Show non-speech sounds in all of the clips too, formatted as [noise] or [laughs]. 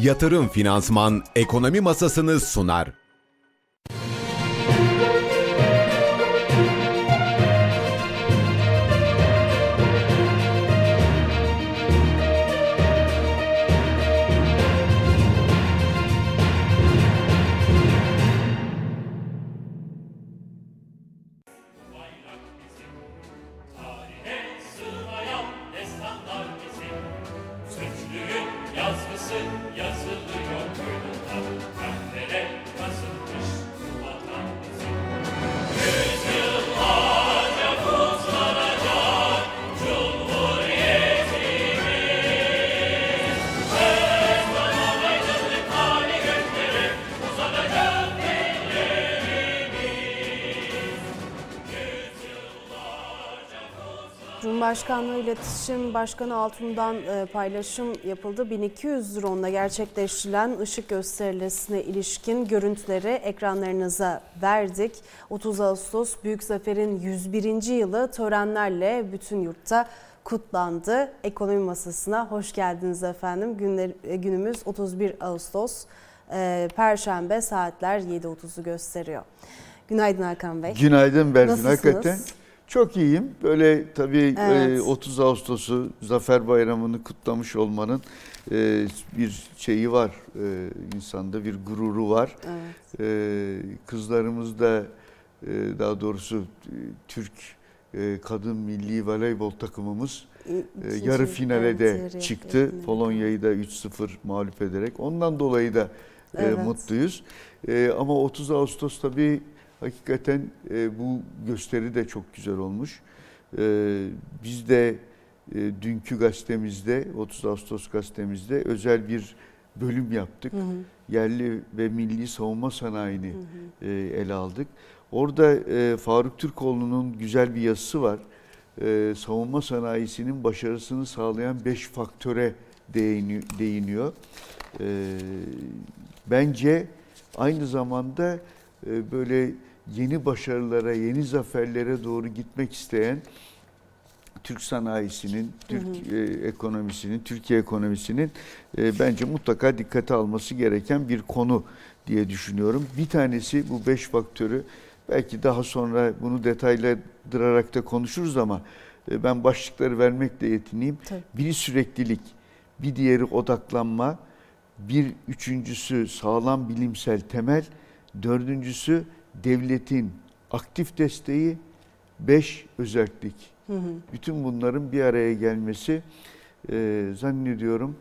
Yatırım Finansman Ekonomi Masasını sunar. İletişim Başkanı Altun'dan e, paylaşım yapıldı. 1200 dronla gerçekleştirilen ışık gösterilisine ilişkin görüntüleri ekranlarınıza verdik. 30 Ağustos Büyük Zafer'in 101. yılı törenlerle bütün yurtta kutlandı. Ekonomi masasına hoş geldiniz efendim. Günler, e, günümüz 31 Ağustos e, Perşembe saatler 7.30'u gösteriyor. Günaydın Hakan Bey. Günaydın Berfin. Hakikaten çok iyiyim. Böyle tabii evet. 30 Ağustos'u Zafer Bayramı'nı kutlamış olmanın bir şeyi var. insanda bir gururu var. Evet. Kızlarımız da daha doğrusu Türk kadın milli voleybol takımımız İkinci, yarı finale de çıktı. Evet, Polonya'yı da 3-0 mağlup ederek. Ondan dolayı da evet. mutluyuz. Ama 30 Ağustos tabii Hakikaten e, bu gösteri de çok güzel olmuş. E, biz de e, dünkü gazetemizde, 30 Ağustos gazetemizde özel bir bölüm yaptık. Hı hı. Yerli ve milli savunma sanayini hı hı. E, ele aldık. Orada e, Faruk Türkoğlu'nun güzel bir yazısı var. E, savunma sanayisinin başarısını sağlayan 5 faktöre değiniyor. E, bence aynı zamanda e, böyle yeni başarılara, yeni zaferlere doğru gitmek isteyen Türk sanayisinin, Türk hı hı. E, ekonomisinin, Türkiye ekonomisinin e, bence mutlaka dikkate alması gereken bir konu diye düşünüyorum. Bir tanesi bu beş faktörü belki daha sonra bunu detaylandırarak da konuşuruz ama e, ben başlıkları vermekle yetineyim. Tabii. Biri süreklilik, bir diğeri odaklanma, bir üçüncüsü sağlam bilimsel temel, dördüncüsü devletin aktif desteği, beş özellik. Hı hı. Bütün bunların bir araya gelmesi e, zannediyorum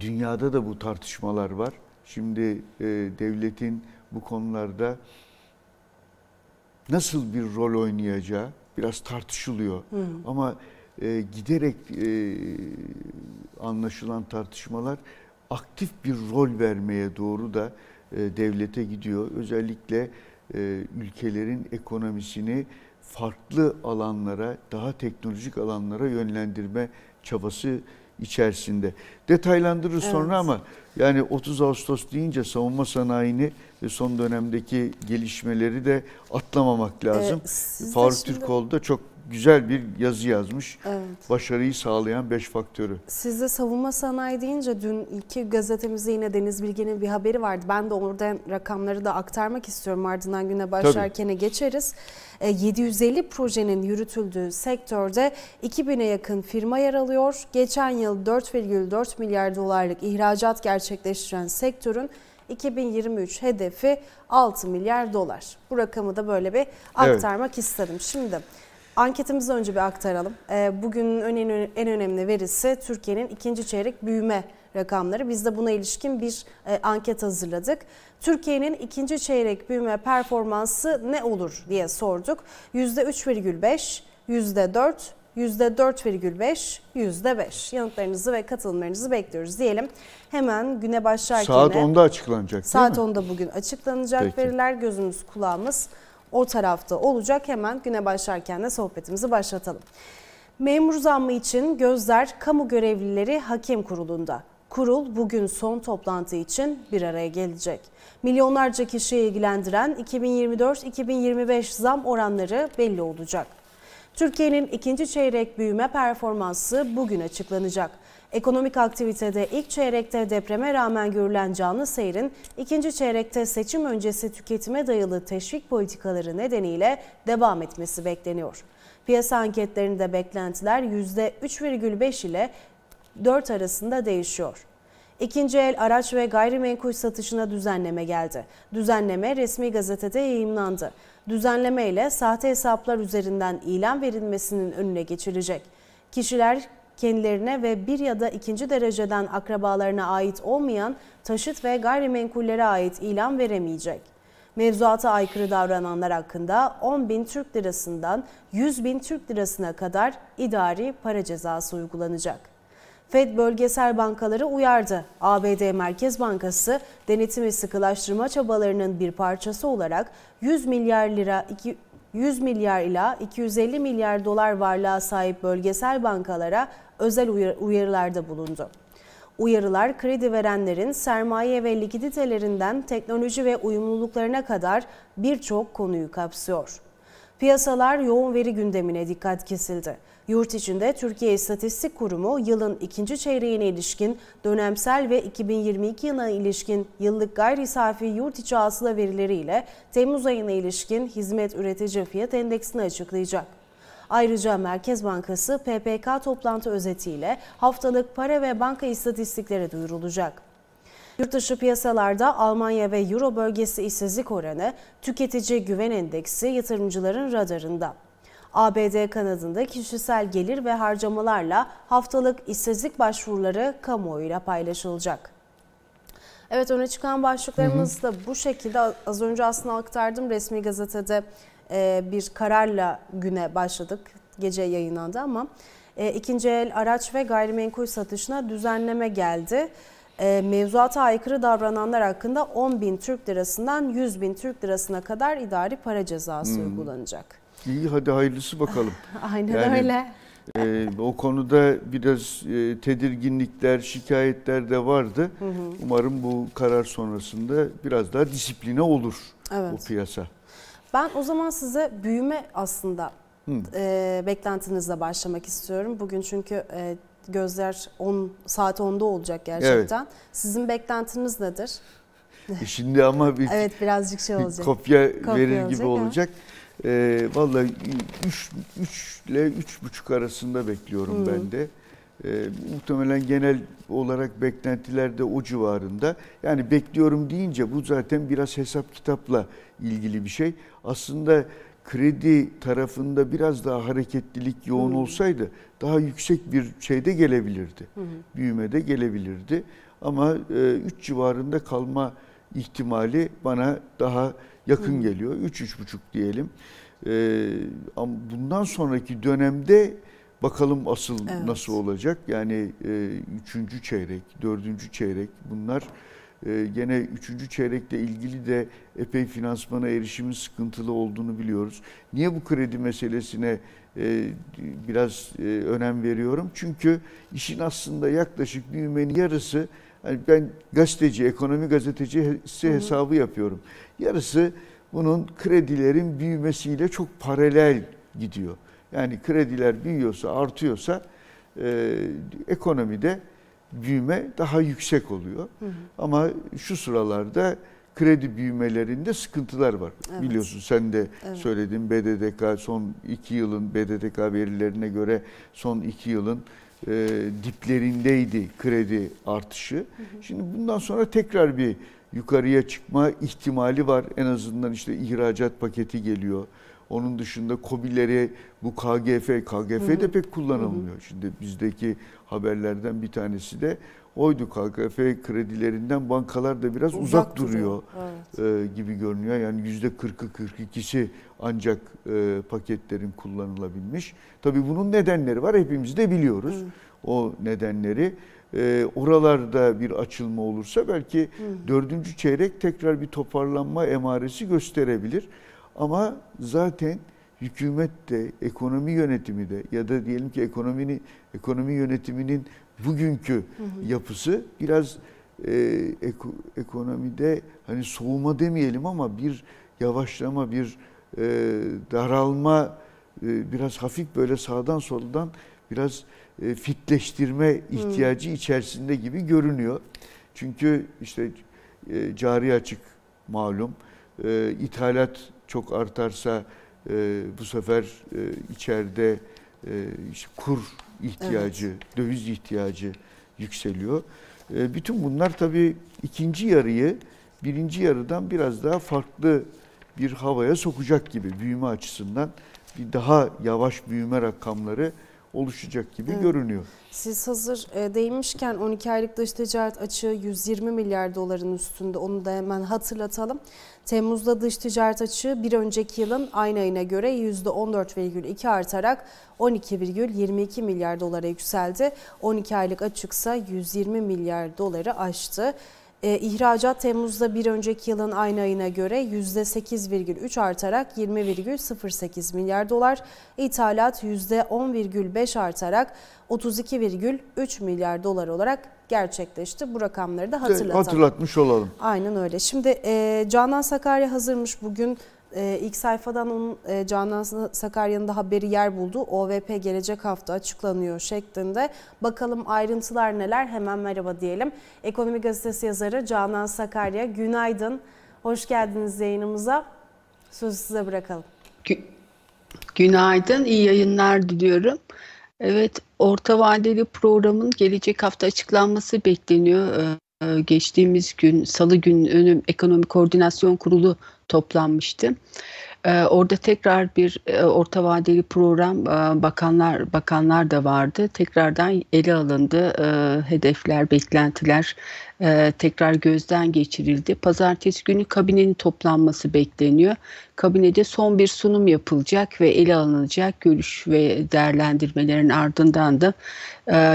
dünyada da bu tartışmalar var. Şimdi e, devletin bu konularda nasıl bir rol oynayacağı biraz tartışılıyor. Hı. Ama e, giderek e, anlaşılan tartışmalar aktif bir rol vermeye doğru da devlete gidiyor. Özellikle e, ülkelerin ekonomisini farklı alanlara, daha teknolojik alanlara yönlendirme çabası içerisinde. Detaylandırırız evet. sonra ama yani 30 Ağustos deyince savunma sanayini ve son dönemdeki gelişmeleri de atlamamak lazım. Ee, Faruk şimdi... Türkoğlu da çok güzel bir yazı yazmış. Evet. Başarıyı sağlayan 5 faktörü. Siz de savunma sanayi deyince dün iki gazetemizde yine Deniz Bilge'nin bir haberi vardı. Ben de oradan rakamları da aktarmak istiyorum. Ardından güne başlarken geçeriz. 750 e, projenin yürütüldüğü sektörde 2000'e yakın firma yer alıyor. Geçen yıl 4,4 milyar dolarlık ihracat gerçekleştiren sektörün 2023 hedefi 6 milyar dolar. Bu rakamı da böyle bir aktarmak evet. istedim. Şimdi Anketimizi önce bir aktaralım. Ee, bugünün en önemli verisi Türkiye'nin ikinci çeyrek büyüme rakamları. Biz de buna ilişkin bir e, anket hazırladık. Türkiye'nin ikinci çeyrek büyüme performansı ne olur diye sorduk. %3,5, %4, %4,5, %5 yanıtlarınızı ve katılımlarınızı bekliyoruz diyelim. Hemen güne başlarken... Saat 10'da açıklanacak Saat 10'da bugün açıklanacak Peki. veriler gözümüz kulağımız o tarafta olacak. Hemen güne başlarken de sohbetimizi başlatalım. Memur zammı için gözler kamu görevlileri hakem kurulunda. Kurul bugün son toplantı için bir araya gelecek. Milyonlarca kişiyi ilgilendiren 2024-2025 zam oranları belli olacak. Türkiye'nin ikinci çeyrek büyüme performansı bugün açıklanacak. Ekonomik aktivitede ilk çeyrekte depreme rağmen görülen canlı seyrin ikinci çeyrekte seçim öncesi tüketime dayalı teşvik politikaları nedeniyle devam etmesi bekleniyor. Piyasa anketlerinde beklentiler %3,5 ile 4 arasında değişiyor. İkinci el araç ve gayrimenkul satışına düzenleme geldi. Düzenleme resmi gazetede yayımlandı. Düzenleme ile sahte hesaplar üzerinden ilan verilmesinin önüne geçilecek. Kişiler kendilerine ve bir ya da ikinci dereceden akrabalarına ait olmayan taşıt ve gayrimenkullere ait ilan veremeyecek. Mevzuata aykırı davrananlar hakkında 10 bin Türk lirasından 100 bin Türk lirasına kadar idari para cezası uygulanacak. Fed bölgesel bankaları uyardı. ABD Merkez Bankası denetimi sıkılaştırma çabalarının bir parçası olarak 100 milyar lira 100 milyar ila 250 milyar dolar varlığa sahip bölgesel bankalara özel uyarılarda bulundu. Uyarılar kredi verenlerin sermaye ve likiditelerinden teknoloji ve uyumluluklarına kadar birçok konuyu kapsıyor. Piyasalar yoğun veri gündemine dikkat kesildi. Yurt içinde Türkiye İstatistik Kurumu yılın ikinci çeyreğine ilişkin dönemsel ve 2022 yılına ilişkin yıllık gayri safi yurt içi hasıla verileriyle Temmuz ayına ilişkin hizmet üretici fiyat endeksini açıklayacak. Ayrıca Merkez Bankası PPK toplantı özetiyle haftalık para ve banka istatistikleri duyurulacak. Yurtdışı piyasalarda Almanya ve Euro bölgesi işsizlik oranı, tüketici güven endeksi yatırımcıların radarında. ABD kanadında kişisel gelir ve harcamalarla haftalık işsizlik başvuruları kamuoyuyla paylaşılacak. Evet öne çıkan başlıklarımız da bu şekilde az önce aslında aktardım resmi gazetede e, bir kararla güne başladık. Gece yayınlandı ama e, ikinci el araç ve gayrimenkul satışına düzenleme geldi. E, mevzuata aykırı davrananlar hakkında 10 bin Türk lirasından 100 bin Türk lirasına kadar idari para cezası hmm. uygulanacak. İyi hadi hayırlısı bakalım. [laughs] Aynen yani, öyle. E, o konuda biraz e, tedirginlikler, şikayetler de vardı. Hı hı. Umarım bu karar sonrasında biraz daha disipline olur evet. bu piyasa. Ben o zaman size büyüme aslında e, beklentinizle başlamak istiyorum. Bugün çünkü e, gözler 10 saat 10'da olacak gerçekten. Evet. Sizin beklentiniz nedir? E şimdi ama bir, [laughs] evet birazcık şey olacak. kopya, kopya verir olacak gibi olacak. E, vallahi 3 3 ile 3,5 arasında bekliyorum hmm. ben de. E, muhtemelen genel olarak beklentiler de o civarında. Yani bekliyorum deyince bu zaten biraz hesap kitapla ilgili bir şey. Aslında kredi tarafında biraz daha hareketlilik yoğun olsaydı daha yüksek bir şeyde gelebilirdi. Hmm. Büyümede gelebilirdi. Ama 3 e, civarında kalma ihtimali bana daha yakın hmm. geliyor. 3-3,5 diyelim. E, ama bundan sonraki dönemde bakalım asıl evet. nasıl olacak. Yani e, üçüncü çeyrek, dördüncü çeyrek bunlar e, gene üçüncü çeyrekle ilgili de epey finansmana erişimin sıkıntılı olduğunu biliyoruz. Niye bu kredi meselesine e, biraz e, önem veriyorum? Çünkü işin aslında yaklaşık büyümenin yarısı yani ben gazeteci, ekonomi gazetecisi hesabı yapıyorum. Yarısı bunun kredilerin büyümesiyle çok paralel gidiyor. Yani krediler büyüyorsa, artıyorsa e, ekonomide büyüme daha yüksek oluyor. Hı hı. Ama şu sıralarda kredi büyümelerinde sıkıntılar var. Evet. Biliyorsun sen de evet. söyledin BDDK son iki yılın BDDK verilerine göre son iki yılın e, diplerindeydi kredi artışı. Hı hı. Şimdi bundan sonra tekrar bir yukarıya çıkma ihtimali var. En azından işte ihracat paketi geliyor. Onun dışında COBİ'leri bu KGF, KGF de pek kullanılmıyor. Hı hı. Şimdi bizdeki haberlerden bir tanesi de oydu. KGF kredilerinden bankalar da biraz uzak, uzak duruyor evet. e, gibi görünüyor. Yani yüzde 40'ı 42'si ancak e, paketlerin kullanılabilmiş. Tabii bunun nedenleri var. Hepimiz de biliyoruz hı. o nedenleri. E, oralarda bir açılma olursa belki hı. dördüncü çeyrek tekrar bir toparlanma emaresi gösterebilir. Ama zaten hükümet de, ekonomi yönetimi de ya da diyelim ki ekonominin ekonomi yönetiminin bugünkü hı hı. yapısı biraz e, eko, ekonomide hani soğuma demeyelim ama bir yavaşlama, bir e, daralma, e, biraz hafif böyle sağdan soldan biraz e, fitleştirme ihtiyacı içerisinde gibi görünüyor. Çünkü işte e, cari açık malum, e, ithalat çok artarsa e, bu sefer e, içeride e, işte kur ihtiyacı, evet. döviz ihtiyacı yükseliyor. E, bütün bunlar tabii ikinci yarıyı birinci yarıdan biraz daha farklı bir havaya sokacak gibi büyüme açısından bir daha yavaş büyüme rakamları oluşacak gibi evet. görünüyor. Siz hazır e, değinmişken 12 aylık dış ticaret açığı 120 milyar doların üstünde onu da hemen hatırlatalım. Temmuz'da dış ticaret açığı bir önceki yılın aynı ayına göre %14,2 artarak 12,22 milyar dolara yükseldi. 12 aylık açıksa 120 milyar doları aştı. E, ihracat Temmuz'da bir önceki yılın aynı ayına göre %8,3 artarak 20,08 milyar dolar, ithalat %10,5 artarak 32,3 milyar dolar olarak gerçekleşti. Bu rakamları da hatırlatalım. Hatırlatmış olalım. Aynen öyle. Şimdi e, Canan Sakarya hazırmış bugün. E, ilk sayfadan onun e, Canan Sakarya'nın da haberi yer buldu. OVP gelecek hafta açıklanıyor şeklinde. Bakalım ayrıntılar neler? Hemen merhaba diyelim. Ekonomi Gazetesi yazarı Canan Sakarya günaydın. Hoş geldiniz yayınımıza. Sözü size bırakalım. Günaydın, iyi yayınlar diliyorum. Evet, orta vadeli programın gelecek hafta açıklanması bekleniyor. Ee, geçtiğimiz gün, salı günü Ekonomi Koordinasyon Kurulu toplanmıştı. Ee, orada tekrar bir e, orta vadeli program e, bakanlar bakanlar da vardı. Tekrardan ele alındı. E, hedefler, beklentiler tekrar gözden geçirildi. Pazartesi günü kabinenin toplanması bekleniyor. Kabinede son bir sunum yapılacak ve ele alınacak görüş ve değerlendirmelerin ardından da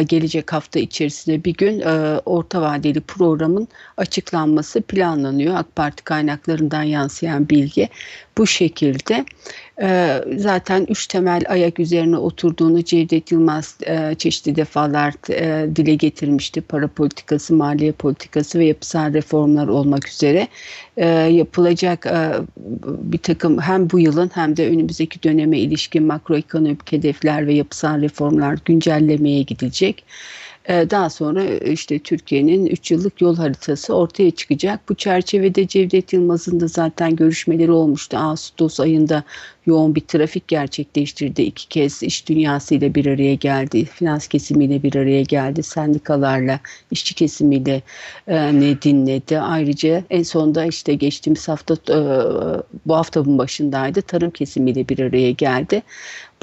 gelecek hafta içerisinde bir gün orta vadeli programın açıklanması planlanıyor. AK Parti kaynaklarından yansıyan bilgi bu şekilde. Ee, zaten üç temel ayak üzerine oturduğunu Cevdet Yılmaz e, çeşitli defalar e, dile getirmişti. Para politikası, maliye politikası ve yapısal reformlar olmak üzere e, yapılacak bir takım hem bu yılın hem de önümüzdeki döneme ilişkin makroekonomik hedefler ve yapısal reformlar güncellemeye gidilecek. Ee, daha sonra e, işte Türkiye'nin 3 yıllık yol haritası ortaya çıkacak. Bu çerçevede Cevdet Yılmaz'ın da zaten görüşmeleri olmuştu. Ağustos ayında yoğun bir trafik gerçekleştirdi. İki kez iş dünyasıyla bir araya geldi. Finans kesimiyle bir araya geldi. Sendikalarla, işçi kesimiyle e, dinledi. Ayrıca en sonunda işte geçtiğimiz hafta e, bu haftanın başındaydı. Tarım kesimiyle bir araya geldi.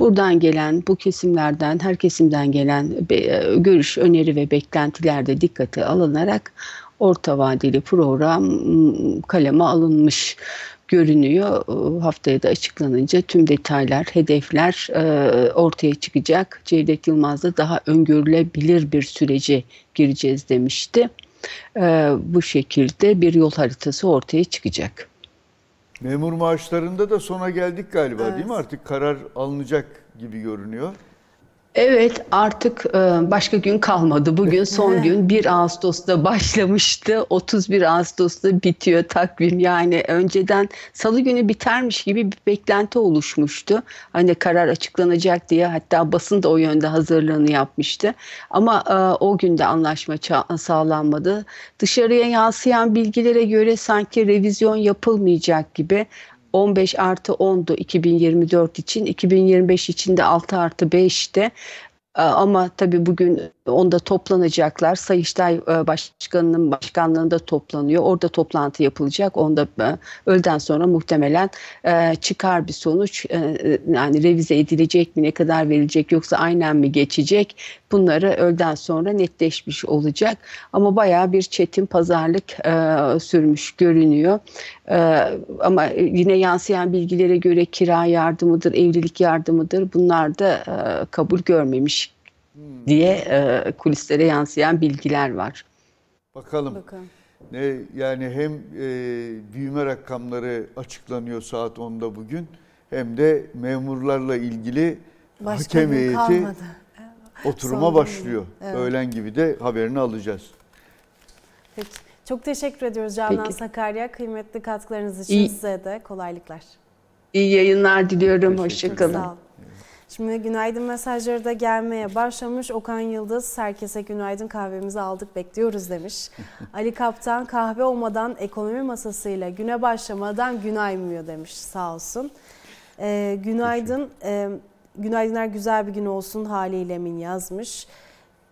Buradan gelen, bu kesimlerden, her kesimden gelen e, görüş, öneri ve beklentiler de dikkate alınarak orta vadeli program kaleme alınmış görünüyor. Haftaya da açıklanınca tüm detaylar, hedefler e, ortaya çıkacak. Cevdet Yılmaz da daha öngörülebilir bir sürece gireceğiz demişti. E, bu şekilde bir yol haritası ortaya çıkacak. Memur maaşlarında da sona geldik galiba evet. değil mi? Artık karar alınacak gibi görünüyor. Evet artık e, başka gün kalmadı. Bugün son gün 1 Ağustos'ta başlamıştı. 31 Ağustos'ta bitiyor takvim. Yani önceden salı günü bitermiş gibi bir beklenti oluşmuştu. Hani karar açıklanacak diye hatta basın da o yönde hazırlığını yapmıştı. Ama e, o günde anlaşma sağlanmadı. Dışarıya yansıyan bilgilere göre sanki revizyon yapılmayacak gibi 15 artı 10'du 2024 için. 2025 için de 6 artı 5'te. Ee, ama tabii bugün onda toplanacaklar. Sayıştay e, Başkanı'nın başkanlığında toplanıyor. Orada toplantı yapılacak. Onda e, öğleden sonra muhtemelen e, çıkar bir sonuç. Yani revize edilecek mi, ne kadar verilecek yoksa aynen mi geçecek? Bunları öğleden sonra netleşmiş olacak. Ama bayağı bir çetin pazarlık sürmüş görünüyor. Ama yine yansıyan bilgilere göre kira yardımıdır, evlilik yardımıdır. Bunlar da kabul görmemiş diye e, kulislere yansıyan bilgiler var. Bakalım. Bakalım. Ne yani hem e, büyüme rakamları açıklanıyor saat 10'da bugün hem de memurlarla ilgili Başka hakem heyeti kalmadı. oturuma Son başlıyor. Evet. Öğlen gibi de haberini alacağız. Peki. Çok teşekkür ediyoruz Canan Peki. Sakarya. Kıymetli katkılarınız için İyi. size de kolaylıklar. İyi yayınlar diliyorum. Hoşçakalın. Sağ olun. Şimdi günaydın mesajları da gelmeye başlamış. Okan Yıldız, herkese günaydın kahvemizi aldık bekliyoruz demiş. [laughs] Ali Kaptan kahve olmadan ekonomi masasıyla güne başlamadan gün aymıyor demiş sağ olsun. Ee, günaydın, e, günaydınlar güzel bir gün olsun haliyle min yazmış.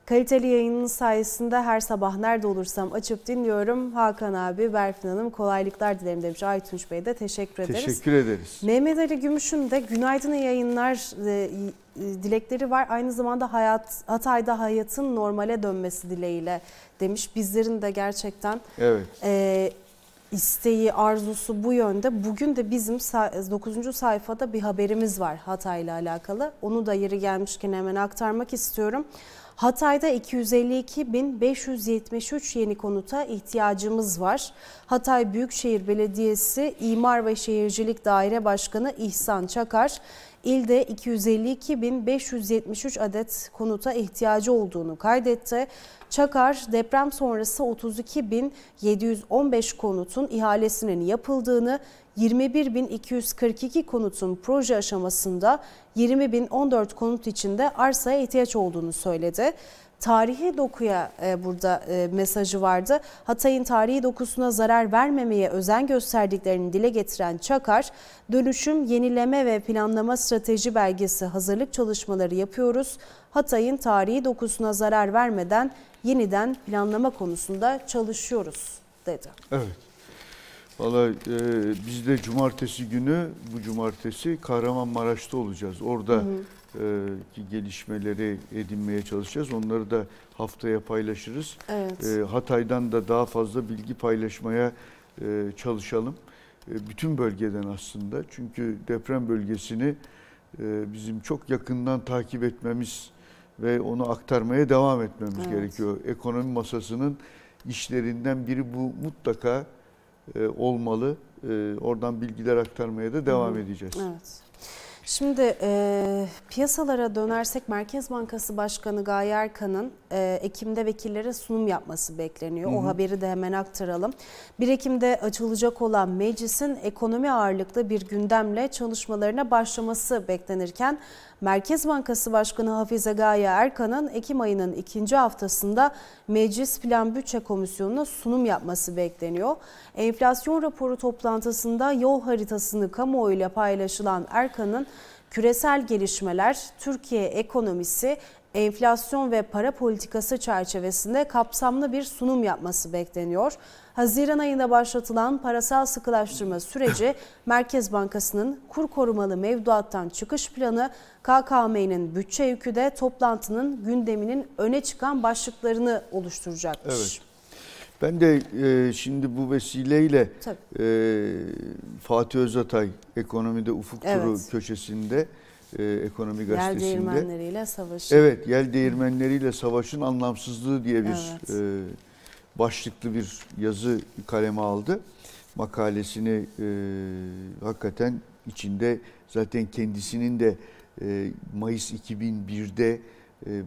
Kaliteli yayının sayesinde her sabah nerede olursam açıp dinliyorum. Hakan abi, Berfin Hanım kolaylıklar dilerim demiş. Aytunç Bey de teşekkür ederiz. Teşekkür ederiz. Mehmet Ali Gümüş'ün de günaydın yayınlar e, e, dilekleri var. Aynı zamanda hayat Hatay'da hayatın normale dönmesi dileğiyle demiş. Bizlerin de gerçekten evet. e, isteği, arzusu bu yönde. Bugün de bizim 9. sayfada bir haberimiz var Hatay'la alakalı. Onu da yeri gelmişken hemen aktarmak istiyorum. Hatay'da 252.573 yeni konuta ihtiyacımız var. Hatay Büyükşehir Belediyesi İmar ve Şehircilik Daire Başkanı İhsan Çakar, ilde 252.573 adet konuta ihtiyacı olduğunu kaydetti. Çakar deprem sonrası 32.715 konutun ihalesinin yapıldığını, 21.242 konutun proje aşamasında 20.014 konut içinde arsaya ihtiyaç olduğunu söyledi tarihi dokuya e, burada e, mesajı vardı. Hatay'ın tarihi dokusuna zarar vermemeye özen gösterdiklerini dile getiren Çakar, dönüşüm, yenileme ve planlama strateji belgesi hazırlık çalışmaları yapıyoruz. Hatay'ın tarihi dokusuna zarar vermeden yeniden planlama konusunda çalışıyoruz dedi. Evet. Valla e, biz de cumartesi günü bu cumartesi Kahramanmaraş'ta olacağız. Orada hı hı ki gelişmeleri edinmeye çalışacağız. Onları da haftaya paylaşırız. Evet. Hatay'dan da daha fazla bilgi paylaşmaya çalışalım. Bütün bölgeden aslında. Çünkü deprem bölgesini bizim çok yakından takip etmemiz ve onu aktarmaya devam etmemiz evet. gerekiyor. Ekonomi masasının işlerinden biri bu mutlaka olmalı. Oradan bilgiler aktarmaya da devam Hı. edeceğiz. Evet. Şimdi e, piyasalara dönersek Merkez Bankası Başkanı Gaye Erkan'ın e, Ekim'de vekillere sunum yapması bekleniyor. Hı hı. O haberi de hemen aktaralım. 1 Ekim'de açılacak olan meclisin ekonomi ağırlıklı bir gündemle çalışmalarına başlaması beklenirken Merkez Bankası Başkanı Hafize Gaye Erkan'ın Ekim ayının ikinci haftasında Meclis Plan Bütçe Komisyonu'na sunum yapması bekleniyor. Enflasyon raporu toplantısında yol haritasını kamuoyuyla paylaşılan Erkan'ın küresel gelişmeler, Türkiye ekonomisi, enflasyon ve para politikası çerçevesinde kapsamlı bir sunum yapması bekleniyor. Haziran ayında başlatılan parasal sıkılaştırma süreci Merkez Bankası'nın kur korumalı mevduattan çıkış planı, KKM'nin bütçe yükü de toplantının gündeminin öne çıkan başlıklarını oluşturacakmış. Evet. Ben de e, şimdi bu vesileyle e, Fatih Özatay ekonomide ufuk evet. turu köşesinde e, ekonomi gazetesinde. Yel değirmenleriyle savaşın. Evet, yel değirmenleriyle savaşın anlamsızlığı diye bir evet. e, başlıklı bir yazı kaleme aldı. Makalesini e, hakikaten içinde zaten kendisinin de e, Mayıs 2001'de e,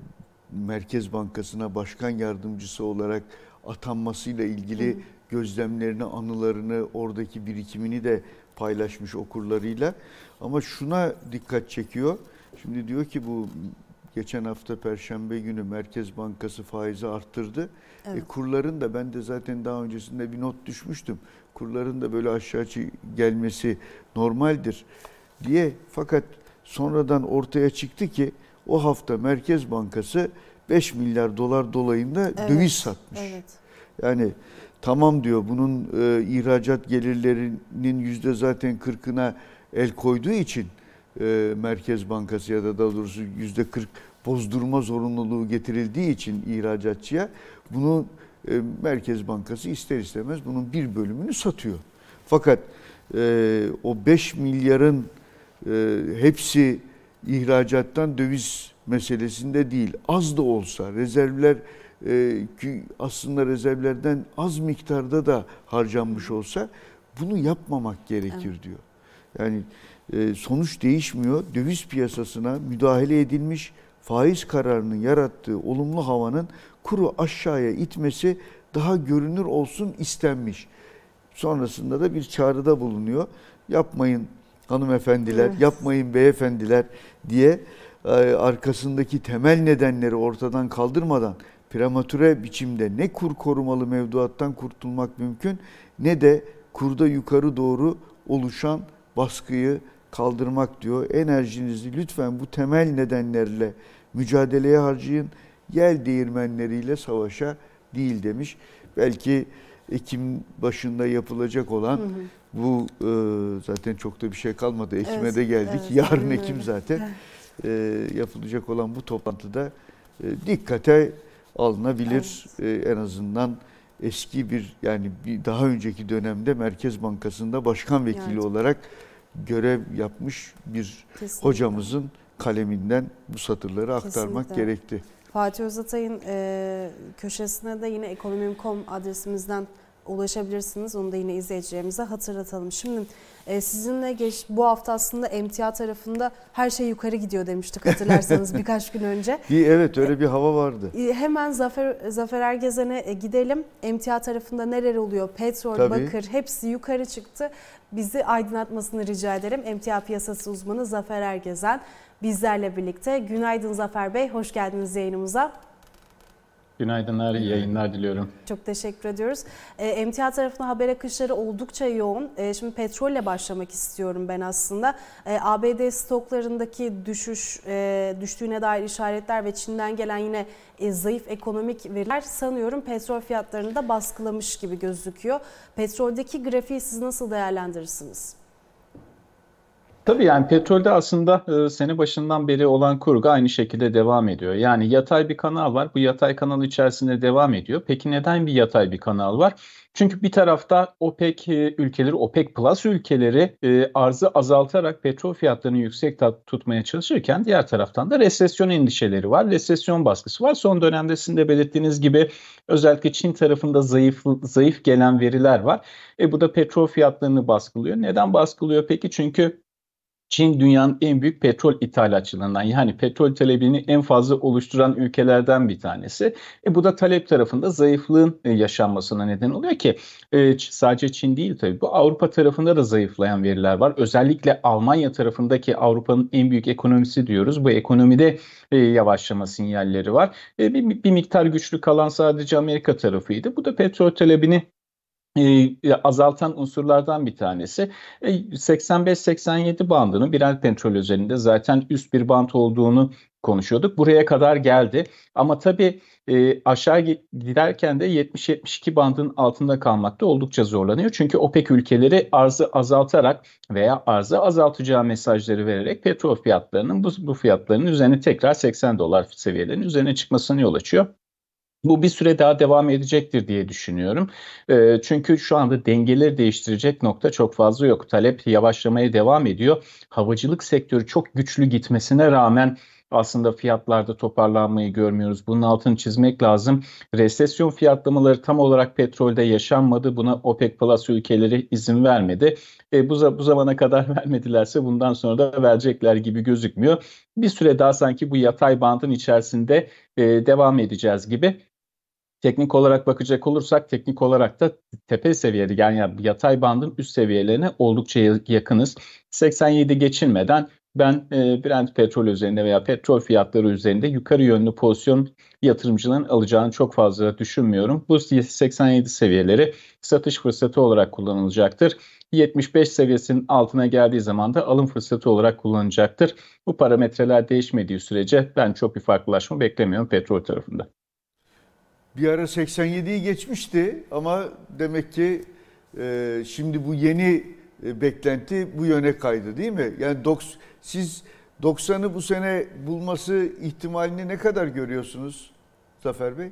Merkez Bankası'na başkan yardımcısı olarak atanmasıyla ilgili gözlemlerini, anılarını, oradaki birikimini de paylaşmış okurlarıyla. Ama şuna dikkat çekiyor. Şimdi diyor ki bu geçen hafta Perşembe günü Merkez Bankası faizi arttırdı. E, evet. E, kurların da ben de zaten daha öncesinde bir not düşmüştüm. Kurların da böyle aşağı gelmesi normaldir diye. Fakat sonradan ortaya çıktı ki o hafta Merkez Bankası 5 milyar dolar dolayında evet. döviz satmış. Evet. Yani tamam diyor bunun e, ihracat gelirlerinin yüzde zaten 40'ına el koyduğu için e, Merkez Bankası ya da daha doğrusu yüzde 40 bozdurma zorunluluğu getirildiği için ihracatçıya bunu e, Merkez Bankası ister istemez bunun bir bölümünü satıyor. Fakat e, o 5 milyarın e, hepsi ihracattan döviz meselesinde değil. Az da olsa rezervler e, ki aslında rezervlerden az miktarda da harcanmış olsa bunu yapmamak gerekir evet. diyor. Yani e, sonuç değişmiyor. Döviz piyasasına müdahale edilmiş faiz kararının yarattığı olumlu havanın kuru aşağıya itmesi daha görünür olsun istenmiş. Sonrasında da bir çağrıda bulunuyor. Yapmayın hanımefendiler, evet. yapmayın beyefendiler diye arkasındaki temel nedenleri ortadan kaldırmadan prematüre biçimde ne kur korumalı mevduattan kurtulmak mümkün ne de kurda yukarı doğru oluşan baskıyı kaldırmak diyor. Enerjinizi lütfen bu temel nedenlerle mücadeleye harcayın. Yel değirmenleriyle savaşa değil demiş. Belki Ekim başında yapılacak olan hı hı. bu e, zaten çok da bir şey kalmadı. Ekim'e evet, de geldik. Evet, Yarın Ekim zaten. E, yapılacak olan bu toplantıda e, dikkate alınabilir. Evet. E, en azından eski bir yani bir daha önceki dönemde Merkez Bankası'nda başkan vekili yani. olarak görev yapmış bir Kesinlikle. hocamızın kaleminden bu satırları aktarmak Kesinlikle. gerekti. Fatih Özatay'ın e, köşesine de yine ekonomim.com adresimizden ulaşabilirsiniz. Onu da yine izleyicilerimize hatırlatalım. Şimdi e, sizinle geç, bu hafta aslında emtia tarafında her şey yukarı gidiyor demiştik hatırlarsanız [laughs] birkaç gün önce. Evet öyle bir hava vardı. E, hemen Zafer, Zafer Ergezen'e e, gidelim. Emtia tarafında neler oluyor? Petrol, Tabii. bakır hepsi yukarı çıktı. Bizi aydınlatmasını rica ederim. Emtia piyasası uzmanı Zafer Ergezen bizlerle birlikte. Günaydın Zafer Bey, hoş geldiniz yayınımıza. Günaydınlar, iyi yayınlar diliyorum. Çok teşekkür ediyoruz. E, emtia tarafında haber akışları oldukça yoğun. E, şimdi petrolle başlamak istiyorum ben aslında. E, ABD stoklarındaki düşüş, e, düştüğüne dair işaretler ve Çin'den gelen yine e, zayıf ekonomik veriler sanıyorum petrol fiyatlarını da baskılamış gibi gözüküyor. Petroldeki grafiği siz nasıl değerlendirirsiniz? Tabii yani petrolde aslında e, sene başından beri olan kurgu aynı şekilde devam ediyor. Yani yatay bir kanal var. Bu yatay kanal içerisinde devam ediyor. Peki neden bir yatay bir kanal var? Çünkü bir tarafta OPEC e, ülkeleri, OPEC Plus ülkeleri e, arzı azaltarak petrol fiyatlarını yüksek tutmaya çalışırken diğer taraftan da resesyon endişeleri var. Resesyon baskısı var. Son dönemde sizin de belirttiğiniz gibi özellikle Çin tarafında zayıf zayıf gelen veriler var. E, bu da petrol fiyatlarını baskılıyor. Neden baskılıyor peki? Çünkü Çin dünyanın en büyük petrol ithalatçılarından yani petrol talebini en fazla oluşturan ülkelerden bir tanesi. E bu da talep tarafında zayıflığın e, yaşanmasına neden oluyor ki e, sadece Çin değil tabii bu Avrupa tarafında da zayıflayan veriler var. Özellikle Almanya tarafındaki Avrupa'nın en büyük ekonomisi diyoruz. Bu ekonomide e, yavaşlama sinyalleri var. E, bir, bir miktar güçlü kalan sadece Amerika tarafıydı. Bu da petrol talebini e, azaltan unsurlardan bir tanesi. E, 85-87 bandının Brent petrol üzerinde zaten üst bir band olduğunu konuşuyorduk. Buraya kadar geldi. Ama tabii e, aşağı giderken de 70-72 bandın altında kalmakta oldukça zorlanıyor. Çünkü OPEC ülkeleri arzı azaltarak veya arzı azaltacağı mesajları vererek petrol fiyatlarının bu, bu fiyatların üzerine tekrar 80 dolar seviyelerinin üzerine çıkmasına yol açıyor. Bu bir süre daha devam edecektir diye düşünüyorum. E, çünkü şu anda dengeleri değiştirecek nokta çok fazla yok. Talep yavaşlamaya devam ediyor. Havacılık sektörü çok güçlü gitmesine rağmen aslında fiyatlarda toparlanmayı görmüyoruz. Bunun altını çizmek lazım. Resesyon fiyatlamaları tam olarak petrolde yaşanmadı. Buna OPEC Plus ülkeleri izin vermedi. E, bu, bu zamana kadar [laughs] vermedilerse bundan sonra da verecekler gibi gözükmüyor. Bir süre daha sanki bu yatay bandın içerisinde e, devam edeceğiz gibi. Teknik olarak bakacak olursak teknik olarak da tepe seviyeli yani yatay bandın üst seviyelerine oldukça yakınız. 87 geçilmeden ben e, Brent petrol üzerinde veya petrol fiyatları üzerinde yukarı yönlü pozisyon yatırımcıların alacağını çok fazla düşünmüyorum. Bu 87 seviyeleri satış fırsatı olarak kullanılacaktır. 75 seviyesinin altına geldiği zaman da alım fırsatı olarak kullanılacaktır. Bu parametreler değişmediği sürece ben çok bir farklılaşma beklemiyorum petrol tarafında. Bir ara 87'yi geçmişti ama demek ki e, şimdi bu yeni e, beklenti bu yöne kaydı değil mi? Yani doks, siz 90'ı bu sene bulması ihtimalini ne kadar görüyorsunuz Zafer Bey?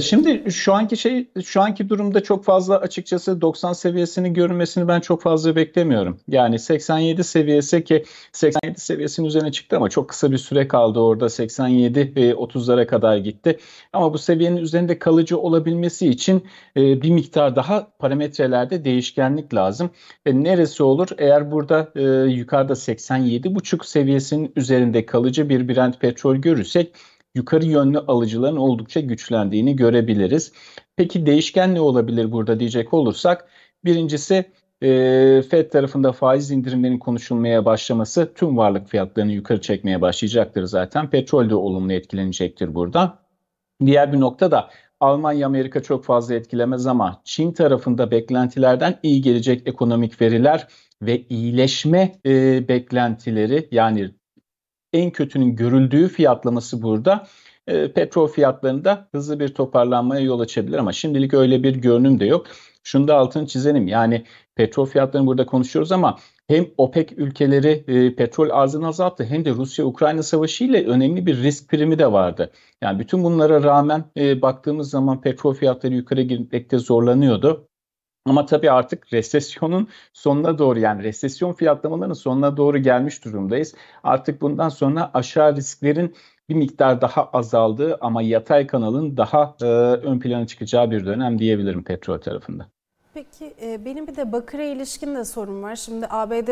Şimdi şu anki şey şu anki durumda çok fazla açıkçası 90 seviyesini görünmesini ben çok fazla beklemiyorum. Yani 87 seviyesi ki 87 seviyesinin üzerine çıktı ama çok kısa bir süre kaldı orada 87 30'lara kadar gitti. Ama bu seviyenin üzerinde kalıcı olabilmesi için e, bir miktar daha parametrelerde değişkenlik lazım. E, neresi olur? Eğer burada e, yukarıda 87,5 seviyesinin üzerinde kalıcı bir Brent petrol görürsek yukarı yönlü alıcıların oldukça güçlendiğini görebiliriz. Peki değişken ne olabilir burada diyecek olursak birincisi e, Fed tarafında faiz indirimlerinin konuşulmaya başlaması tüm varlık fiyatlarını yukarı çekmeye başlayacaktır zaten. Petrol de olumlu etkilenecektir burada. Diğer bir nokta da Almanya, Amerika çok fazla etkilemez ama Çin tarafında beklentilerden iyi gelecek ekonomik veriler ve iyileşme e, beklentileri yani en kötünün görüldüğü fiyatlaması burada e, petrol fiyatlarında hızlı bir toparlanmaya yol açabilir ama şimdilik öyle bir görünüm de yok. Şunu da altını çizelim yani petrol fiyatlarını burada konuşuyoruz ama hem OPEC ülkeleri e, petrol arzını azalttı hem de Rusya-Ukrayna savaşı ile önemli bir risk primi de vardı. Yani bütün bunlara rağmen e, baktığımız zaman petrol fiyatları yukarı gitmekte zorlanıyordu. Ama tabii artık resesyonun sonuna doğru yani resesyon fiyatlamalarının sonuna doğru gelmiş durumdayız. Artık bundan sonra aşağı risklerin bir miktar daha azaldığı ama yatay kanalın daha e, ön plana çıkacağı bir dönem diyebilirim petrol tarafında. Peki e, benim bir de Bakır'a ilişkin de sorun var. Şimdi ABD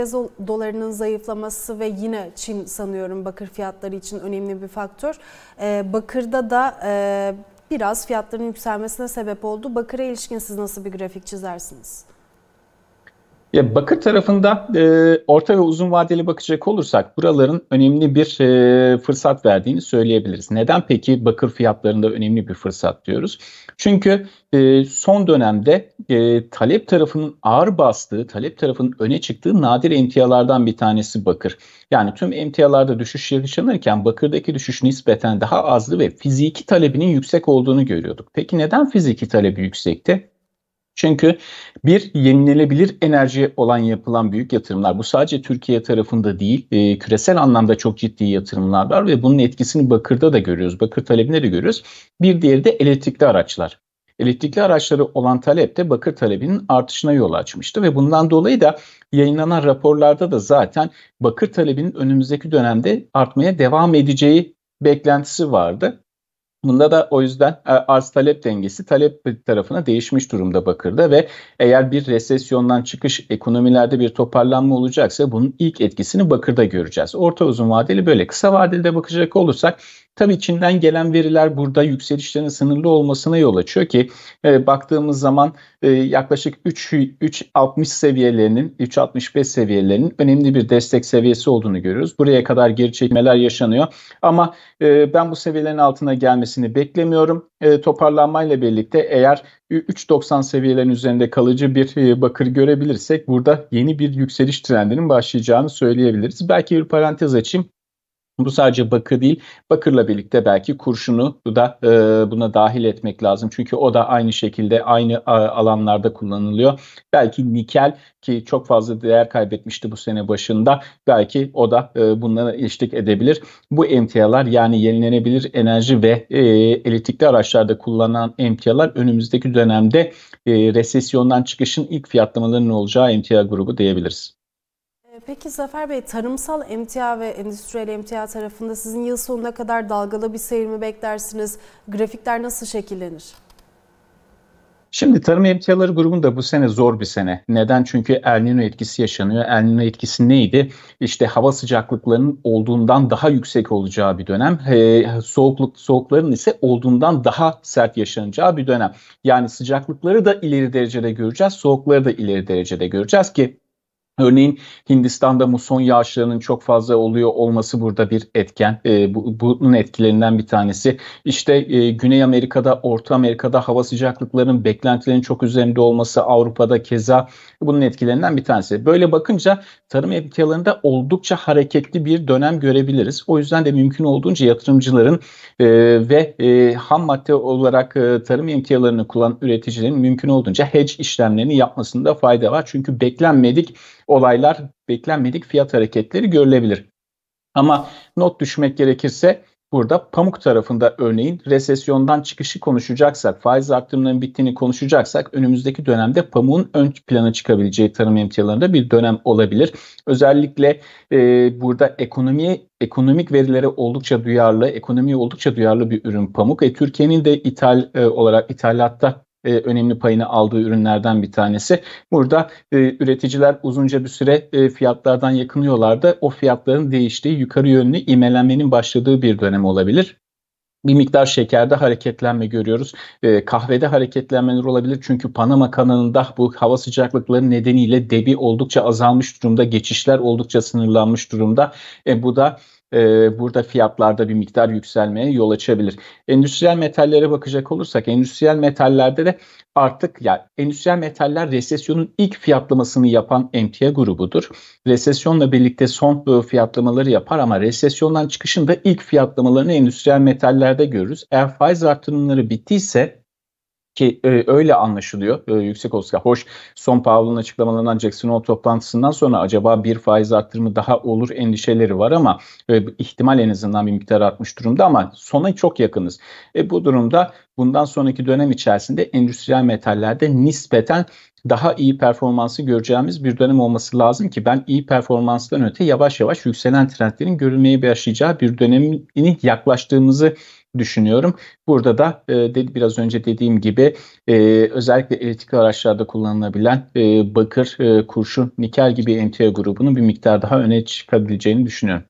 dolarının zayıflaması ve yine Çin sanıyorum bakır fiyatları için önemli bir faktör. E, bakır'da da e, biraz fiyatların yükselmesine sebep oldu. Bakır'a ilişkin siz nasıl bir grafik çizersiniz? Ya bakır tarafında e, orta ve uzun vadeli bakacak olursak buraların önemli bir e, fırsat verdiğini söyleyebiliriz. Neden peki bakır fiyatlarında önemli bir fırsat diyoruz? Çünkü e, son dönemde e, talep tarafının ağır bastığı, talep tarafının öne çıktığı nadir emtialardan bir tanesi bakır. Yani tüm emtialarda düşüş yaşanırken bakırdaki düşüş nispeten daha azdı ve fiziki talebinin yüksek olduğunu görüyorduk. Peki neden fiziki talebi yüksekti? Çünkü bir yenilenebilir enerji olan yapılan büyük yatırımlar bu sadece Türkiye tarafında değil e, küresel anlamda çok ciddi yatırımlar var ve bunun etkisini bakırda da görüyoruz. Bakır talebinde de görüyoruz. Bir diğeri de elektrikli araçlar. Elektrikli araçları olan talep de bakır talebinin artışına yol açmıştı ve bundan dolayı da yayınlanan raporlarda da zaten bakır talebinin önümüzdeki dönemde artmaya devam edeceği beklentisi vardı. Bunda da o yüzden e, arz talep dengesi talep tarafına değişmiş durumda Bakır'da ve eğer bir resesyondan çıkış ekonomilerde bir toparlanma olacaksa bunun ilk etkisini Bakır'da göreceğiz. Orta uzun vadeli böyle kısa vadeli de bakacak olursak Tabii Çin'den gelen veriler burada yükselişlerin sınırlı olmasına yol açıyor ki e, baktığımız zaman e, yaklaşık 3 3.60 seviyelerinin 3.65 seviyelerinin önemli bir destek seviyesi olduğunu görüyoruz. Buraya kadar geri çekmeler yaşanıyor ama e, ben bu seviyelerin altına gelmesini beklemiyorum. E, toparlanmayla birlikte eğer 3.90 seviyelerin üzerinde kalıcı bir e, bakır görebilirsek burada yeni bir yükseliş trendinin başlayacağını söyleyebiliriz. Belki bir parantez açayım. Bu sadece bakır değil, bakırla birlikte belki kurşunu da e, buna dahil etmek lazım. Çünkü o da aynı şekilde aynı alanlarda kullanılıyor. Belki nikel ki çok fazla değer kaybetmişti bu sene başında. Belki o da e, bunlara eşlik edebilir. Bu emtialar yani yenilenebilir enerji ve e, elektrikli araçlarda kullanılan emtialar önümüzdeki dönemde e, resesyondan çıkışın ilk fiyatlamalarının olacağı emtia grubu diyebiliriz. Peki Zafer Bey, tarımsal emtia ve endüstriyel emtia tarafında sizin yıl sonuna kadar dalgalı bir seyir mi beklersiniz? Grafikler nasıl şekillenir? Şimdi tarım emtiaları grubunda bu sene zor bir sene. Neden? Çünkü El Nino etkisi yaşanıyor. El Nino etkisi neydi? İşte hava sıcaklıklarının olduğundan daha yüksek olacağı bir dönem. Ee, soğukluk soğukların ise olduğundan daha sert yaşanacağı bir dönem. Yani sıcaklıkları da ileri derecede göreceğiz, soğukları da ileri derecede göreceğiz ki Örneğin Hindistan'da muson yağışlarının çok fazla oluyor olması burada bir etken. E, bu, bunun etkilerinden bir tanesi. İşte e, Güney Amerika'da, Orta Amerika'da hava sıcaklıklarının beklentilerin çok üzerinde olması, Avrupa'da keza bunun etkilerinden bir tanesi. Böyle bakınca tarım emtialarında oldukça hareketli bir dönem görebiliriz. O yüzden de mümkün olduğunca yatırımcıların e, ve e, ham madde olarak e, tarım emtialarını kullanan üreticilerin mümkün olduğunca hedge işlemlerini yapmasında fayda var. Çünkü beklenmedik olaylar, beklenmedik fiyat hareketleri görülebilir. Ama not düşmek gerekirse burada pamuk tarafında örneğin resesyondan çıkışı konuşacaksak, faiz arttırımlarının bittiğini konuşacaksak önümüzdeki dönemde pamuğun ön plana çıkabileceği tarım emtialarında bir dönem olabilir. Özellikle e, burada ekonomiye ekonomik verilere oldukça duyarlı, ekonomiye oldukça duyarlı bir ürün pamuk. E, Türkiye'nin de ithal e, olarak ithalatta e, önemli payını aldığı ürünlerden bir tanesi. Burada e, üreticiler uzunca bir süre e, fiyatlardan yakınıyorlardı. O fiyatların değiştiği, yukarı yönlü imelenmenin başladığı bir dönem olabilir. bir miktar şekerde hareketlenme görüyoruz. E, kahvede hareketlenmeler olabilir çünkü Panama kanalında bu hava sıcaklıkları nedeniyle debi oldukça azalmış durumda, geçişler oldukça sınırlanmış durumda. E, bu da e, burada fiyatlarda bir miktar yükselmeye yol açabilir. Endüstriyel metallere bakacak olursak endüstriyel metallerde de artık ya yani endüstriyel metaller resesyonun ilk fiyatlamasını yapan emtia grubudur. Resesyonla birlikte son fiyatlamaları yapar ama resesyondan çıkışında ilk fiyatlamalarını endüstriyel metallerde görürüz. Eğer faiz artırımları bittiyse ki e, öyle anlaşılıyor e, yüksek olsa. Hoş son Powell'ın açıklamalarından Jackson Hole toplantısından sonra acaba bir faiz arttırımı daha olur endişeleri var ama e, ihtimal en azından bir miktar artmış durumda ama sona çok yakınız. E, bu durumda bundan sonraki dönem içerisinde endüstriyel metallerde nispeten daha iyi performansı göreceğimiz bir dönem olması lazım ki ben iyi performanstan öte yavaş yavaş yükselen trendlerin görülmeye başlayacağı bir dönemini yaklaştığımızı düşünüyorum. Burada da e, biraz önce dediğim gibi e, özellikle elektrikli araçlarda kullanılabilen e, bakır, e, kurşun, nikel gibi emtia grubunun bir miktar daha öne çıkabileceğini düşünüyorum.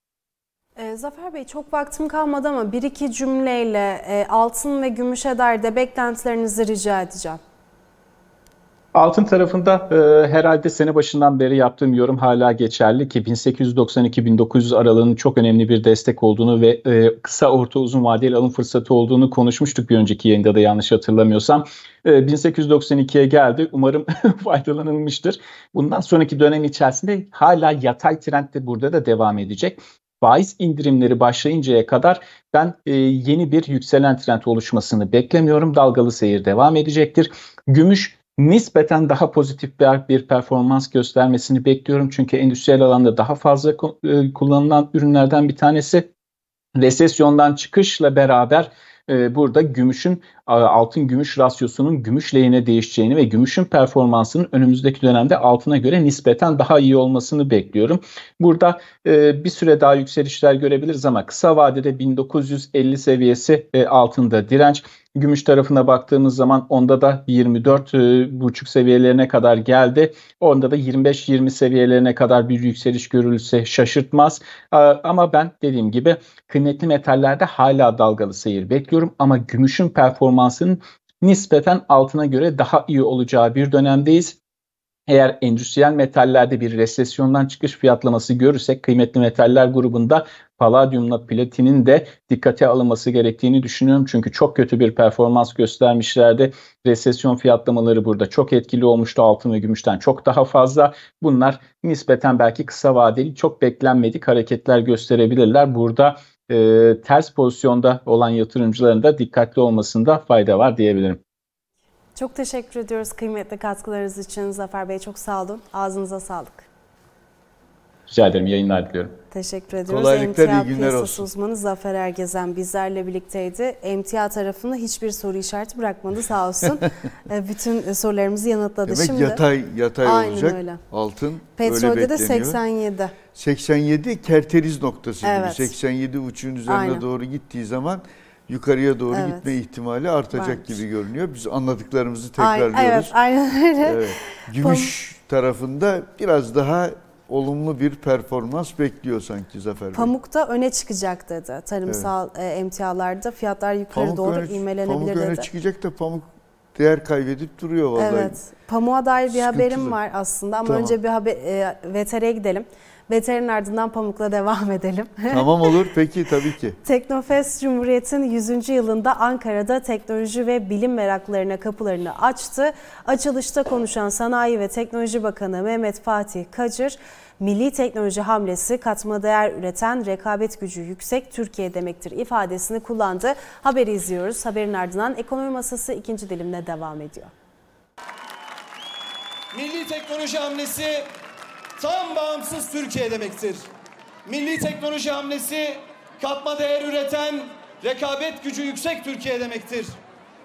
E, Zafer Bey çok vaktim kalmadı ama bir iki cümleyle e, altın ve gümüşe dair de beklentilerinizi rica edeceğim. Altın tarafında e, herhalde sene başından beri yaptığım yorum hala geçerli ki 1892-1900 aralığının çok önemli bir destek olduğunu ve e, kısa orta uzun vadeli alım fırsatı olduğunu konuşmuştuk bir önceki yayında da yanlış hatırlamıyorsam. E, 1892'ye geldi. Umarım [laughs] faydalanılmıştır. Bundan sonraki dönem içerisinde hala yatay trend de burada da devam edecek faiz indirimleri başlayıncaya kadar ben e, yeni bir yükselen trend oluşmasını beklemiyorum. Dalgalı seyir devam edecektir. Gümüş nispeten daha pozitif bir, bir performans göstermesini bekliyorum. Çünkü endüstriyel alanda daha fazla e, kullanılan ürünlerden bir tanesi. Resesyondan çıkışla beraber e, burada gümüşün altın gümüş rasyosunun gümüş lehine değişeceğini ve gümüşün performansının önümüzdeki dönemde altına göre nispeten daha iyi olmasını bekliyorum. Burada e, bir süre daha yükselişler görebiliriz ama kısa vadede 1950 seviyesi e, altında direnç. Gümüş tarafına baktığımız zaman onda da 24 e, buçuk seviyelerine kadar geldi. Onda da 25-20 seviyelerine kadar bir yükseliş görülse şaşırtmaz. Ama ben dediğim gibi kıymetli metallerde hala dalgalı seyir bekliyorum ama gümüşün performansının nispeten altına göre daha iyi olacağı bir dönemdeyiz. Eğer endüstriyel metallerde bir resesyondan çıkış fiyatlaması görürsek kıymetli metaller grubunda paladyumla platinin de dikkate alınması gerektiğini düşünüyorum. Çünkü çok kötü bir performans göstermişlerdi. Resesyon fiyatlamaları burada çok etkili olmuştu. Altın ve gümüşten çok daha fazla. Bunlar nispeten belki kısa vadeli çok beklenmedik hareketler gösterebilirler. Burada e, ters pozisyonda olan yatırımcıların da dikkatli olmasında fayda var diyebilirim. Çok teşekkür ediyoruz kıymetli katkılarınız için Zafer Bey. Çok sağ olun. Ağzınıza sağlık. Rica ederim. Yayınlar diliyorum. Teşekkür ediyoruz. Kolaylıklar, iyi günler olsun. uzmanı Zafer Ergezen bizlerle birlikteydi. Emtia tarafını hiçbir soru işareti bırakmadı sağ olsun. [laughs] E, bütün sorularımızı yanıtladı. Demek Şimdi, yatay yatay aynen olacak. Öyle. Altın Petrolde öyle de 87. 87 kerteriz noktası evet. gibi. 87 uçun üzerine Aynen. doğru gittiği zaman yukarıya doğru evet. gitme ihtimali artacak Varmış. gibi görünüyor. Biz anladıklarımızı tekrarlıyoruz. Aynen, evet, aynen öyle. Evet. Gümüş tarafında biraz daha olumlu bir performans bekliyor sanki Zafer Bey. Pamukta öne çıkacak dedi. Tarımsal evet. e, emtialarda fiyatlar yukarı pamuk doğru öne, ivmelenebilir pamuk dedi. öne çıkacak da pamuk değer kaybedip duruyor vallahi. Evet. Pamuğa dair bir Sıkıntılı. haberim var aslında ama Tamam. önce bir haber, e, VTR'ye gidelim. VTR'nin ardından Pamuk'la devam edelim. [laughs] Tamam olur peki tabii ki. Teknofest Cumhuriyet'in 100. yılında Ankara'da teknoloji ve bilim meraklarına kapılarını açtı. Açılışta konuşan Sanayi ve Teknoloji Bakanı Mehmet Fatih Kacır, milli teknoloji hamlesi katma değer üreten rekabet gücü yüksek Türkiye demektir ifadesini kullandı. Haberi izliyoruz. Haberin ardından ekonomi masası ikinci dilimle devam ediyor. Milli teknoloji hamlesi tam bağımsız Türkiye demektir. Milli teknoloji hamlesi katma değer üreten, rekabet gücü yüksek Türkiye demektir.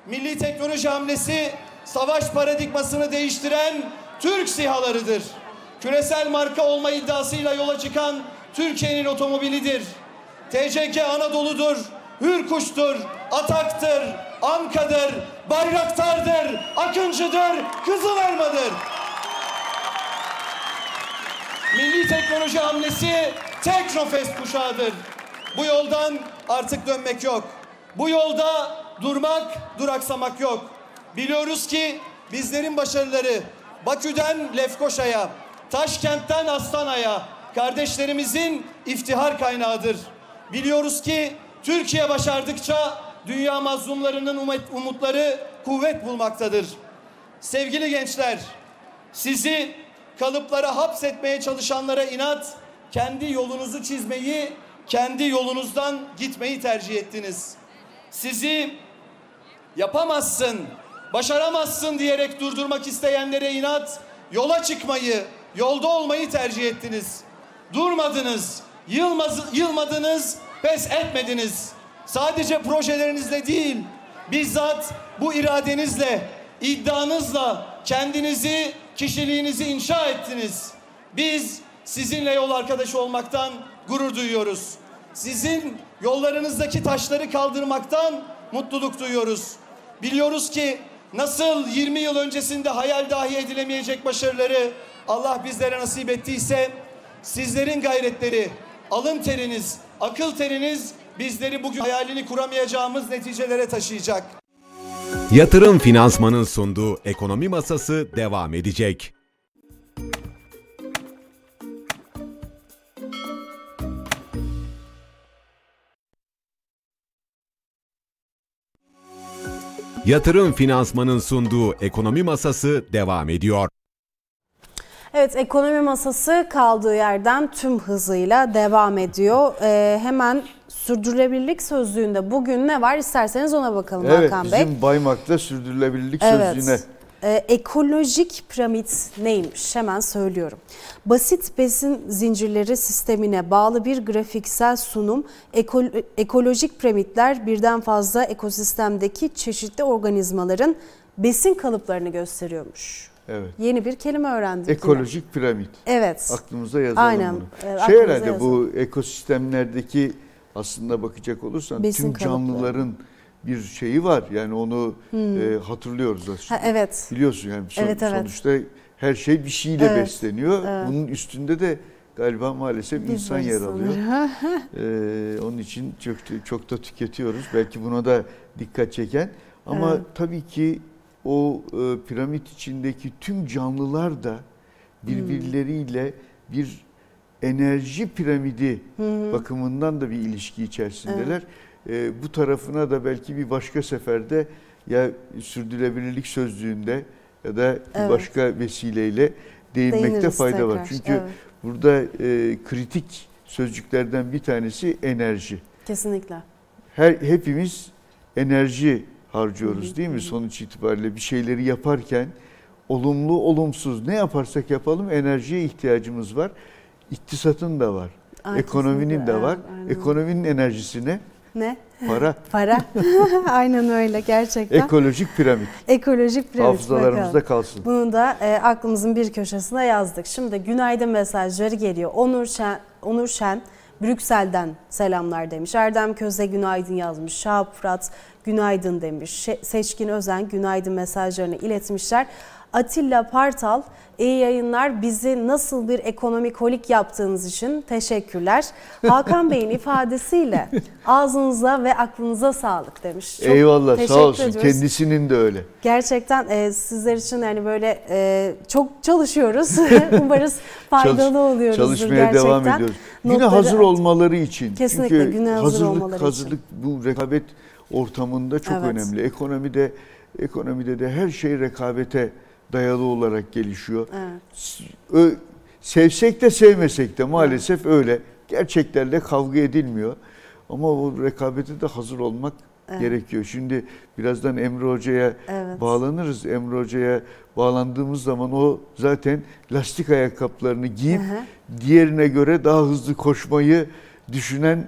Milli teknoloji hamlesi savaş paradigmasını değiştiren Türk sihalarıdır. Küresel marka olma iddiasıyla yola çıkan Türkiye'nin otomobilidir. TCK Anadolu'dur, Hürkuş'tur, Atak'tır, Anka'dır, Bayraktar'dır, Akıncı'dır, Kızıl Elma'dır. Milli teknoloji hamlesi Teknofest kuşağıdır. Bu yoldan artık dönmek yok. Bu yolda durmak, duraksamak yok. Biliyoruz ki bizlerin başarıları Bakü'den Lefkoşa'ya, Taşkent'ten Astana'ya kardeşlerimizin iftihar kaynağıdır. Biliyoruz ki Türkiye başardıkça dünya mazlumlarının umutları kuvvet bulmaktadır. Sevgili gençler, sizi kalıplara hapsetmeye çalışanlara inat, kendi yolunuzu çizmeyi, kendi yolunuzdan gitmeyi tercih ettiniz. Sizi yapamazsın, başaramazsın diyerek durdurmak isteyenlere inat, yola çıkmayı, yolda olmayı tercih ettiniz. Durmadınız, yılmaz, yılmadınız, pes etmediniz. Sadece projelerinizle değil, bizzat bu iradenizle, iddianızla kendinizi, kişiliğinizi inşa ettiniz. Biz sizinle yol arkadaşı olmaktan gurur duyuyoruz. Sizin yollarınızdaki taşları kaldırmaktan mutluluk duyuyoruz. Biliyoruz ki nasıl 20 yıl öncesinde hayal dahi edilemeyecek başarıları Allah bizlere nasip ettiyse sizlerin gayretleri, alın teriniz, akıl teriniz bizleri bugün hayalini kuramayacağımız neticelere taşıyacak. Yatırım Finansman'ın sunduğu ekonomi masası devam edecek. Yatırım Finansman'ın sunduğu ekonomi masası devam ediyor. Evet ekonomi masası kaldığı yerden tüm hızıyla devam ediyor. Ee, hemen sürdürülebilirlik sözlüğünde bugün ne var isterseniz ona bakalım evet, Hakan Bey. Evet bizim Baymak'ta sürdürülebilirlik evet. sözlüğüne. Ee, ekolojik piramit neymiş hemen söylüyorum. Basit besin zincirleri sistemine bağlı bir grafiksel sunum eko, ekolojik piramitler birden fazla ekosistemdeki çeşitli organizmaların besin kalıplarını gösteriyormuş. Evet. Yeni bir kelime öğrendik. Ekolojik yine. piramit. Evet. Aklımıza yazalım Aynen. bunu. Şey herhalde yazalım. bu ekosistemlerdeki aslında bakacak olursan Besin tüm canlıların bir şeyi var. Yani onu hmm. e, hatırlıyoruz aslında. Ha, evet. Biliyorsun yani son, evet, evet. sonuçta her şey bir şeyle evet. besleniyor. Evet. Bunun üstünde de galiba maalesef Biz insan yer alıyor. ee, [laughs] onun için çok çok da tüketiyoruz. Belki buna da dikkat çeken. Ama evet. tabii ki o e, piramit içindeki tüm canlılar da birbirleriyle hmm. bir enerji piramidi hmm. bakımından da bir ilişki içerisindeler. Evet. E, bu tarafına da belki bir başka seferde ya sürdürülebilirlik sözlüğünde ya da evet. başka vesileyle değinmekte Değiniriz fayda tekrar. var. Çünkü evet. burada e, kritik sözcüklerden bir tanesi enerji. Kesinlikle. Her hepimiz enerji harcıyoruz değil mi? Sonuç itibariyle bir şeyleri yaparken olumlu olumsuz ne yaparsak yapalım enerjiye ihtiyacımız var. İktisatın da var. Aa, Ekonominin de var. Aynen. Ekonominin enerjisi ne? Para. [laughs] Para. [laughs] Aynen öyle gerçekten. Ekolojik piramit. Ekolojik piramit. Hafızalarımızda kalsın. Bunu da e, aklımızın bir köşesine yazdık. Şimdi günaydın mesajları geliyor. Onur Şen, Onur Şen Brüksel'den selamlar demiş. Erdem Köze günaydın yazmış. Şahap Fırat günaydın demiş. Seçkin Özen günaydın mesajlarını iletmişler. Atilla Partal, iyi yayınlar. Bizi nasıl bir ekonomik holik yaptığınız için teşekkürler. Hakan Bey'in [laughs] ifadesiyle ağzınıza ve aklınıza sağlık demiş. Çok Eyvallah sağ olsun. Ediyoruz. Kendisinin de öyle. Gerçekten e, sizler için yani böyle e, çok çalışıyoruz. [laughs] [laughs] Umarız faydalı Çalış, oluyoruz. Çalışmaya gerçekten. devam ediyoruz. Notları, güne hazır olmaları için. Kesinlikle Çünkü güne hazır hazırlık, olmaları hazırlık, için. Bu rekabet ortamında çok evet. önemli. Ekonomide ekonomide de her şey rekabete dayalı olarak gelişiyor. Evet. Sevsek de sevmesek de maalesef evet. öyle. Gerçeklerle kavga edilmiyor. Ama o rekabete de hazır olmak evet. gerekiyor. Şimdi birazdan Emre Hoca'ya evet. bağlanırız. Emre Hoca'ya bağlandığımız zaman o zaten lastik ayakkabılarını giyip hı hı. diğerine göre daha hızlı koşmayı düşünen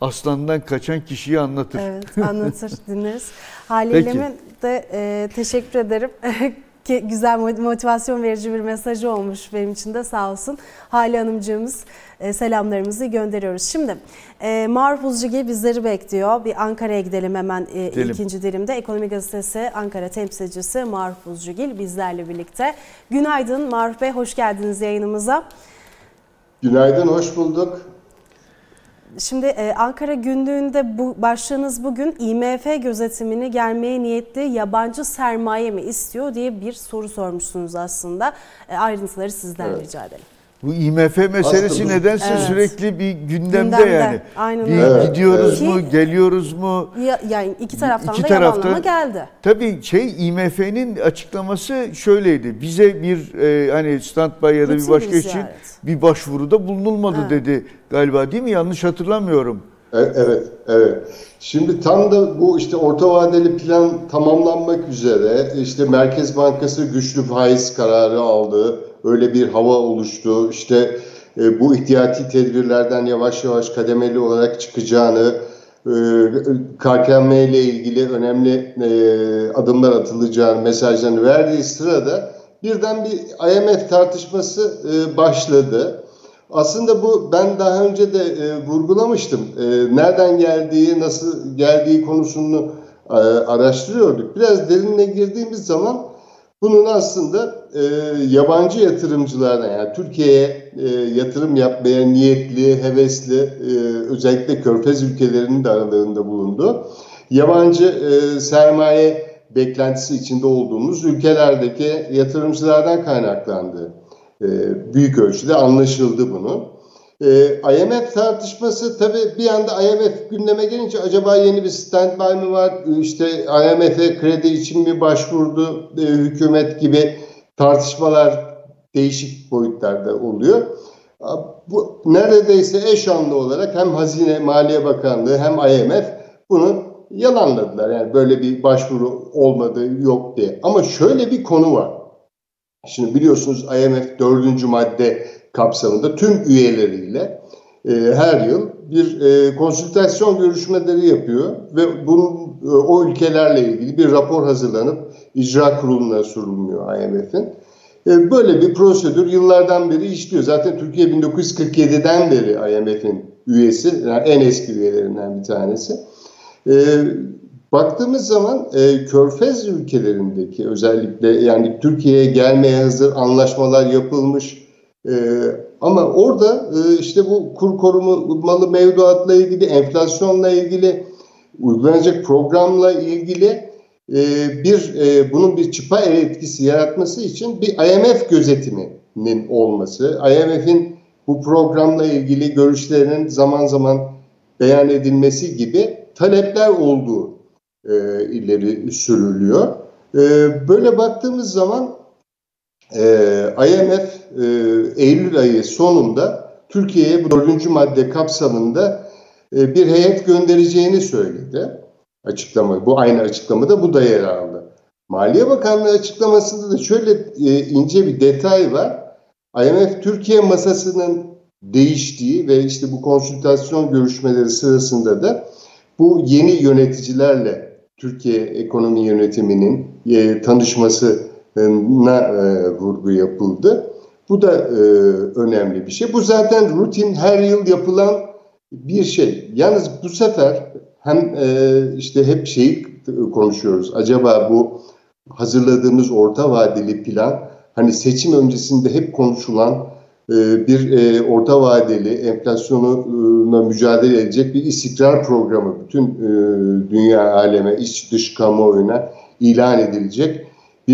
aslandan kaçan kişiyi anlatır. Evet anlatır [laughs] dinleriz. Haliyle de e, teşekkür ederim. [laughs] ki güzel motivasyon verici bir mesajı olmuş benim için de sağ olsun. Hali Hanımcığımız e, selamlarımızı gönderiyoruz. Şimdi e, Maruf Uzcugi bizleri bekliyor. Bir Ankara'ya gidelim hemen e, gidelim. ikinci dilimde. Ekonomi Gazetesi Ankara temsilcisi Maruf Uzcugil bizlerle birlikte. Günaydın Maruf Bey, hoş geldiniz yayınımıza. Günaydın, hoş bulduk. Şimdi e, Ankara günlüğünde bu başlığınız bugün IMF gözetimini gelmeye niyetli yabancı sermaye mi istiyor diye bir soru sormuşsunuz aslında. E, ayrıntıları sizden evet. rica edelim. Bu IMF meselesi Aslında, nedense evet. sürekli bir gündemde, gündemde yani. Aynen bir öyle. gidiyoruz evet. mu, geliyoruz mu? Ya, yani iki taraftan iki da taraftan, geldi. Tabii şey IMF'nin açıklaması şöyleydi. Bize bir e, hani standby ya da bir başka için bir başvuruda bulunulmadı evet. dedi galiba değil mi? Yanlış hatırlamıyorum. E, evet, evet. Şimdi tam da bu işte orta vadeli plan tamamlanmak üzere işte Merkez Bankası güçlü faiz kararı aldı öyle bir hava oluştu. İşte e, bu ihtiyati tedbirlerden yavaş yavaş kademeli olarak çıkacağını, e, KKM ile ilgili önemli e, adımlar atılacağını mesajlarını verdiği sırada birden bir IMF tartışması e, başladı. Aslında bu ben daha önce de e, vurgulamıştım. E, nereden geldiği, nasıl geldiği konusunu e, araştırıyorduk. Biraz derinine girdiğimiz zaman bunun aslında e, yabancı yatırımcılardan yani Türkiye'ye e, yatırım yapmaya niyetli, hevesli e, özellikle körfez ülkelerinin de aralarında bulunduğu yabancı e, sermaye beklentisi içinde olduğumuz ülkelerdeki yatırımcılardan kaynaklandı. E, büyük ölçüde anlaşıldı bunun. Ee, IMF tartışması tabii bir anda IMF gündeme gelince acaba yeni bir standby mı var? İşte IMF'e kredi için mi başvurdu e, hükümet gibi tartışmalar değişik boyutlarda oluyor. Bu neredeyse eş anlı olarak hem Hazine Maliye Bakanlığı hem IMF bunu yalanladılar. Yani böyle bir başvuru olmadı yok diye. Ama şöyle bir konu var. Şimdi biliyorsunuz IMF dördüncü madde kapsamında tüm üyeleriyle e, her yıl bir e, konsültasyon görüşmeleri yapıyor ve bunun e, o ülkelerle ilgili bir rapor hazırlanıp icra kuruluna sunuluyor IMF'in. E, böyle bir prosedür yıllardan beri işliyor. Zaten Türkiye 1947'den beri IMF'in üyesi, yani en eski üyelerinden bir tanesi. E, baktığımız zaman e, Körfez ülkelerindeki özellikle yani Türkiye'ye gelmeye hazır anlaşmalar yapılmış, e, ama orada e, işte bu kur korumalı mevduatla ilgili, enflasyonla ilgili, uygulanacak programla ilgili e, bir e, bunun bir çıpa etkisi yaratması için bir IMF gözetiminin olması, IMF'in bu programla ilgili görüşlerinin zaman zaman beyan edilmesi gibi talepler olduğu e, ileri sürülüyor. E, böyle baktığımız zaman e, IMF e, Eylül ayı sonunda Türkiye'ye bu dördüncü madde kapsamında e, bir heyet göndereceğini söyledi. Açıklama, bu aynı açıklamada bu da yer aldı. Maliye Bakanlığı açıklamasında da şöyle e, ince bir detay var. IMF Türkiye masasının değiştiği ve işte bu konsültasyon görüşmeleri sırasında da bu yeni yöneticilerle Türkiye ekonomi yönetiminin e, tanışmasına e, vurgu yapıldı. Bu da e, önemli bir şey. Bu zaten rutin her yıl yapılan bir şey. Yalnız bu sefer hem e, işte hep şeyi konuşuyoruz. Acaba bu hazırladığımız orta vadeli plan hani seçim öncesinde hep konuşulan e, bir e, orta vadeli enflasyonuna mücadele edecek bir istikrar programı bütün e, dünya aleme, iç dış kamuoyuna ilan edilecek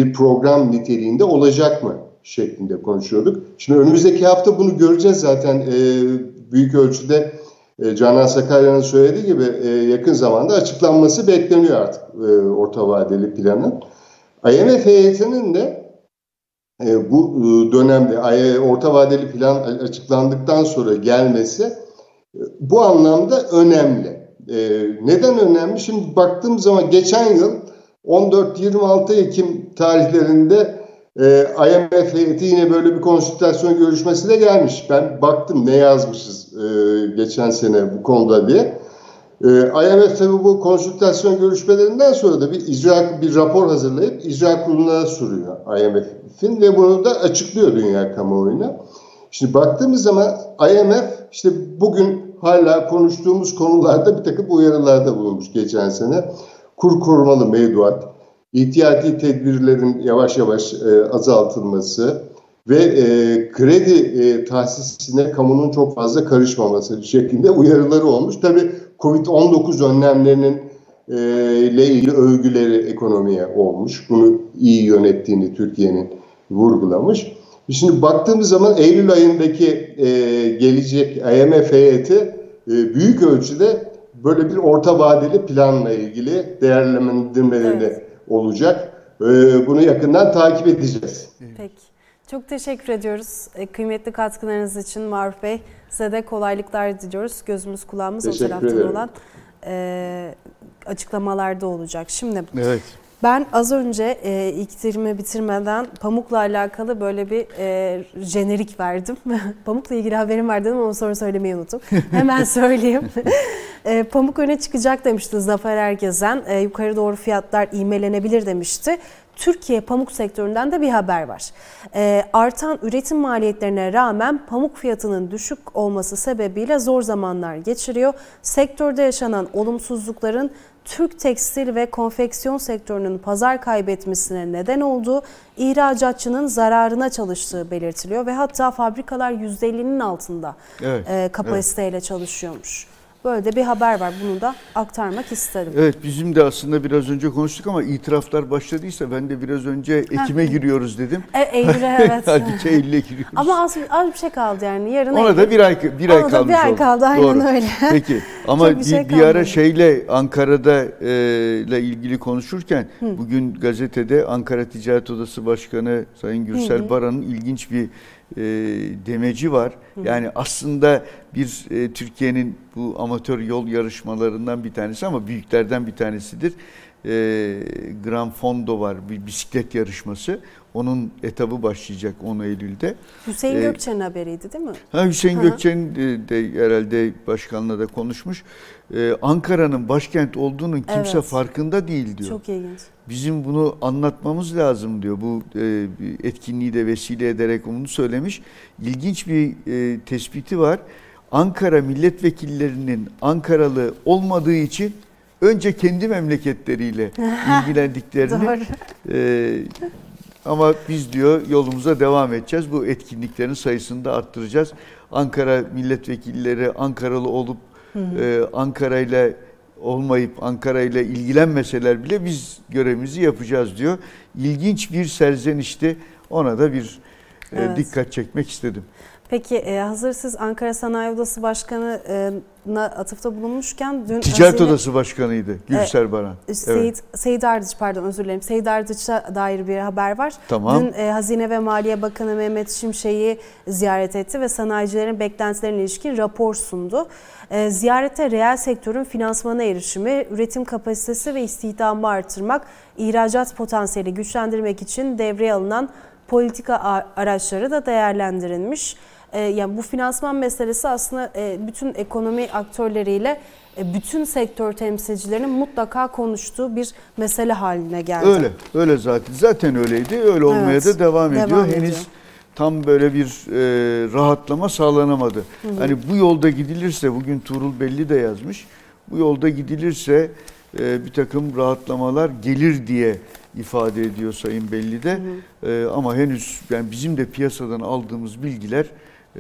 bir program niteliğinde olacak mı? şeklinde konuşuyorduk. Şimdi önümüzdeki hafta bunu göreceğiz zaten e, büyük ölçüde e, Canan Sakarya'nın söylediği gibi e, yakın zamanda açıklanması bekleniyor artık e, orta vadeli planın. IMF heyetinin de e, bu e, dönemde orta vadeli plan açıklandıktan sonra gelmesi e, bu anlamda önemli. E, neden önemli? Şimdi baktığım zaman geçen yıl 14-26 Ekim tarihlerinde e, IMF heyeti yine böyle bir konsültasyon görüşmesine gelmiş. Ben baktım ne yazmışız e, geçen sene bu konuda diye. E, IMF tabi bu konsültasyon görüşmelerinden sonra da bir icra bir rapor hazırlayıp icra kuruluna sunuyor IMF'in ve bunu da açıklıyor dünya kamuoyuna. Şimdi baktığımız zaman IMF işte bugün hala konuştuğumuz konularda bir takım uyarılarda bulunmuş geçen sene. Kur korumalı mevduat, ihtiyati tedbirlerin yavaş yavaş e, azaltılması ve e, kredi e, tahsisine kamunun çok fazla karışmaması şeklinde uyarıları olmuş. Tabii Covid-19 önlemlerinin e, ile ilgili övgüleri ekonomiye olmuş. Bunu iyi yönettiğini Türkiye'nin vurgulamış. Şimdi baktığımız zaman Eylül ayındaki e, gelecek IMF heyeti e, büyük ölçüde böyle bir orta vadeli planla ilgili değerlendirmelerinde evet. olacak. E, bunu yakından takip edeceğiz. Peki. Çok teşekkür ediyoruz. E, kıymetli katkılarınız için Maruf Bey. Size de kolaylıklar diliyoruz. Gözümüz kulağımız teşekkür o taraftan ederim. olan e, açıklamalarda olacak. Şimdi evet. Ben az önce e, iktirimi bitirmeden pamukla alakalı böyle bir e, jenerik verdim. [laughs] Pamukla ilgili haberim var dedim ama sonra söylemeyi unuttum. [laughs] Hemen söyleyeyim. e, pamuk öne çıkacak demişti Zafer Ergezen. E, yukarı doğru fiyatlar ivmelenebilir demişti. Türkiye pamuk sektöründen de bir haber var. E, artan üretim maliyetlerine rağmen pamuk fiyatının düşük olması sebebiyle zor zamanlar geçiriyor. Sektörde yaşanan olumsuzlukların Türk tekstil ve konfeksiyon sektörünün pazar kaybetmesine neden olduğu, ihracatçının zararına çalıştığı belirtiliyor ve hatta fabrikalar %50'nin altında evet, e, kapasiteyle evet. çalışıyormuş. Böyle de bir haber var. Bunu da aktarmak istedim. Evet bizim de aslında biraz önce konuştuk ama itiraflar başladıysa ben de biraz önce Ekim'e giriyoruz dedim. E, Eylül'e [laughs] evet. Hadi Eylül'e giriyoruz. Ama az, az bir şey kaldı yani. Yarın Ona Eylül. da bir ay bir ay Ona kalmış bir ay kaldı aynen Doğru. öyle. [laughs] Peki ama bir, şey bir ara şeyle Ankara'da e, ile ilgili konuşurken Hı. bugün gazetede Ankara Ticaret Odası Başkanı Sayın Gürsel Baran'ın ilginç bir e, demeci var. Hı. Yani aslında bir e, Türkiye'nin bu amatör yol yarışmalarından bir tanesi ama büyüklerden bir tanesidir. E, Gran Fondo var bir bisiklet yarışması. Onun etabı başlayacak 10 Eylül'de. Hüseyin ee, Gökçen'in haberiydi değil mi? Ha, Hüseyin Gökçen de, de herhalde başkanla da konuşmuş. Ee, Ankara'nın başkent olduğunun kimse evet. farkında değil diyor. Çok ilginç. Bizim bunu anlatmamız lazım diyor. Bu e, etkinliği de vesile ederek onu söylemiş. İlginç bir e, tespiti var. Ankara milletvekillerinin Ankaralı olmadığı için önce kendi memleketleriyle [laughs] ilgilendiklerini e, ama biz diyor yolumuza devam edeceğiz. Bu etkinliklerin sayısını da arttıracağız. Ankara milletvekilleri Ankaralı olup e, Ankara ile olmayıp Ankara ile ilgilenmeseler bile biz görevimizi yapacağız diyor. İlginç bir serzenişti. Ona da bir e, evet. dikkat çekmek istedim. Peki e, hazır siz Ankara Sanayi Odası Başkanı'na atıfta bulunmuşken dün Ticaret Hazine, Odası Başkanı'ydı Gülser e, Baran. Seyit, evet. Seyit Ardıç pardon özür dilerim. Seyit Ardıç'a dair bir haber var. Tamam. Dün e, Hazine ve Maliye Bakanı Mehmet Şimşek'i ziyaret etti ve sanayicilerin beklentilerine ilişkin rapor sundu. E, ziyarette reel sektörün finansmana erişimi, üretim kapasitesi ve istihdamı artırmak, ihracat potansiyeli güçlendirmek için devreye alınan politika araçları da değerlendirilmiş. E, yani bu finansman meselesi aslında e, bütün ekonomi aktörleriyle e, bütün sektör temsilcilerinin mutlaka konuştuğu bir mesele haline geldi. Öyle, öyle zaten. Zaten öyleydi. Öyle olmaya evet, da devam ediyor. Devam Henüz ediyor. tam böyle bir e, rahatlama sağlanamadı. Hı hı. Hani bu yolda gidilirse, bugün Tuğrul Belli de yazmış, bu yolda gidilirse e, bir takım rahatlamalar gelir diye ifade ediyor Sayın Belli de. Hı hı. E, ama henüz yani bizim de piyasadan aldığımız bilgiler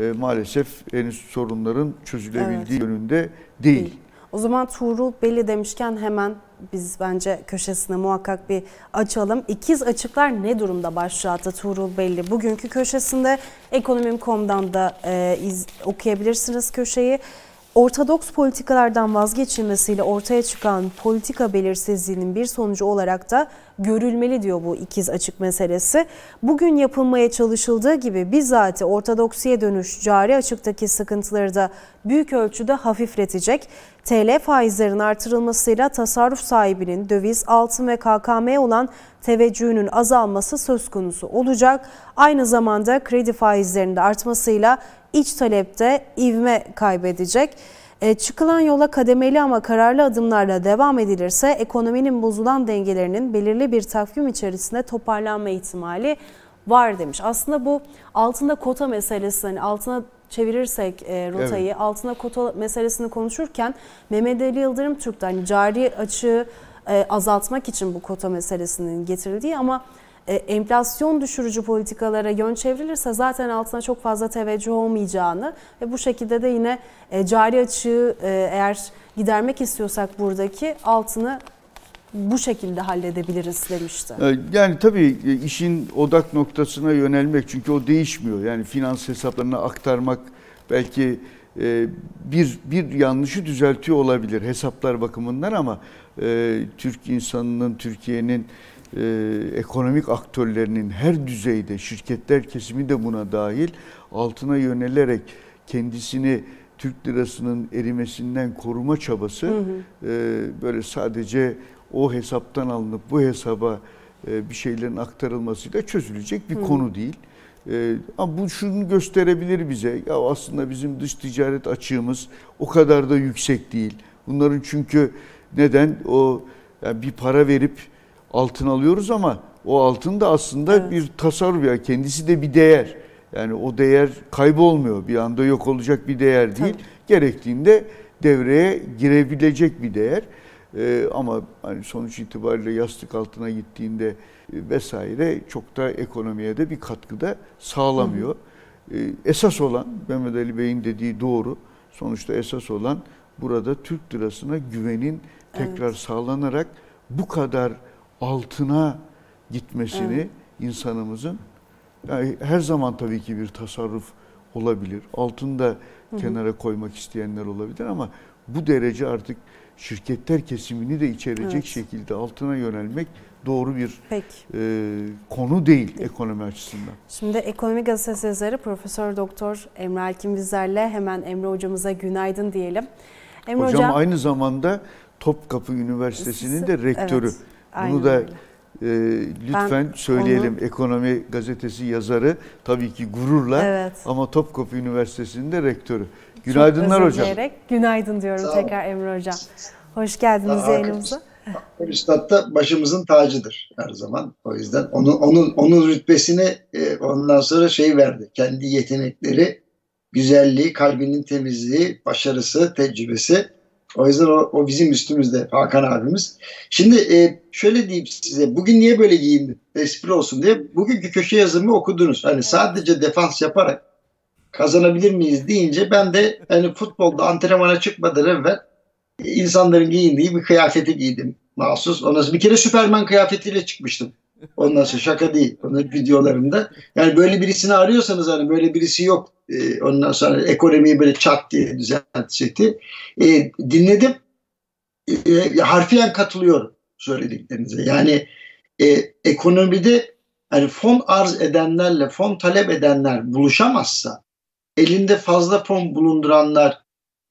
e, maalesef henüz sorunların çözülebildiği evet. yönünde değil. değil. O zaman Tuğrul Belli demişken hemen biz bence köşesine muhakkak bir açalım. İkiz açıklar ne durumda başlığı Tuğrul Belli. Bugünkü köşesinde ekonomim.com'dan da e, iz, okuyabilirsiniz köşeyi. Ortodoks politikalardan vazgeçilmesiyle ortaya çıkan politika belirsizliğinin bir sonucu olarak da görülmeli diyor bu ikiz açık meselesi. Bugün yapılmaya çalışıldığı gibi bizzat ortodoksiye dönüş cari açıktaki sıkıntıları da büyük ölçüde hafifletecek. TL faizlerin artırılmasıyla tasarruf sahibinin döviz, altın ve KKM olan teveccühünün azalması söz konusu olacak. Aynı zamanda kredi faizlerinin de artmasıyla iç talepte ivme kaybedecek. E, çıkılan yola kademeli ama kararlı adımlarla devam edilirse ekonominin bozulan dengelerinin belirli bir takvim içerisinde toparlanma ihtimali var demiş. Aslında bu altında kota meselesi hani altına çevirirsek e, rotayı evet. altına kota meselesini konuşurken Mehmet Ali Yıldırım Türk'ten hani cari açığı e, azaltmak için bu kota meselesinin getirildiği ama enflasyon düşürücü politikalara yön çevrilirse zaten altına çok fazla teveccüh olmayacağını ve bu şekilde de yine e, cari açığı e, eğer gidermek istiyorsak buradaki altını bu şekilde halledebiliriz demişti. Yani tabii işin odak noktasına yönelmek çünkü o değişmiyor. Yani finans hesaplarına aktarmak belki bir bir yanlışı düzeltiyor olabilir hesaplar bakımından ama Türk insanının Türkiye'nin e, ekonomik aktörlerinin her düzeyde, şirketler kesimi de buna dahil altına yönelerek kendisini Türk lirasının erimesinden koruma çabası hı hı. E, böyle sadece o hesaptan alınıp bu hesaba e, bir şeylerin aktarılmasıyla çözülecek bir hı. konu değil. E, ama bu şunu gösterebilir bize. Ya aslında bizim dış ticaret açığımız o kadar da yüksek değil. Bunların çünkü neden o yani bir para verip altın alıyoruz ama o altın da aslında evet. bir tasarruf ya kendisi de bir değer. Yani o değer kaybolmuyor. Bir anda yok olacak bir değer değil. Tabii. Gerektiğinde devreye girebilecek bir değer. Ee, ama hani sonuç itibariyle yastık altına gittiğinde e, vesaire çok da ekonomiye de bir katkıda sağlamıyor. Ee, esas olan Mehmet Ali Bey'in dediği doğru. Sonuçta esas olan burada Türk lirasına güvenin tekrar evet. sağlanarak bu kadar altına gitmesini evet. insanımızın yani her zaman tabii ki bir tasarruf olabilir. Altını da kenara koymak isteyenler olabilir ama bu derece artık şirketler kesimini de içerecek evet. şekilde altına yönelmek doğru bir e, konu değil Peki. ekonomi açısından. Şimdi Ekonomi Gazetesi yazarı Profesör Doktor Emre Alkin Bizler'le hemen Emre hocamıza günaydın diyelim. Emre hocam, hocam aynı zamanda Topkapı Üniversitesi'nin de rektörü. Evet. Aynen Bunu da e, lütfen ben söyleyelim. Onu... Ekonomi gazetesi yazarı tabii ki gururla evet. ama Topkapı Üniversitesi'nde rektörü. Günaydınlar hocam. Günaydın diyorum tekrar Emre hocam. Hoş geldiniz yayınımıza. Üstad da başımızın tacıdır her zaman. O yüzden onun onun onun rütbesini e, ondan sonra şey verdi. Kendi yetenekleri, güzelliği, kalbinin temizliği, başarısı, tecrübesi o yüzden o, o bizim üstümüzde Hakan abimiz. Şimdi e, şöyle diyeyim size. Bugün niye böyle giyindim? Espri olsun diye. Bugünkü köşe yazımı okudunuz. Hani sadece defans yaparak kazanabilir miyiz deyince ben de hani futbolda antrenmana çıkmadan evvel insanların giyindiği bir kıyafeti giydim. Mahsus. Ondan bir kere Süperman kıyafetiyle çıkmıştım. Ondan sonra şaka değil. Onun videolarımda. Yani böyle birisini arıyorsanız hani böyle birisi yok. Ee, ondan sonra ekonomiyi böyle çat diye düzeltecekti. Ee, dinledim. Ee, harfiyen katılıyorum söylediklerinize. Yani e, ekonomide hani fon arz edenlerle fon talep edenler buluşamazsa elinde fazla fon bulunduranlar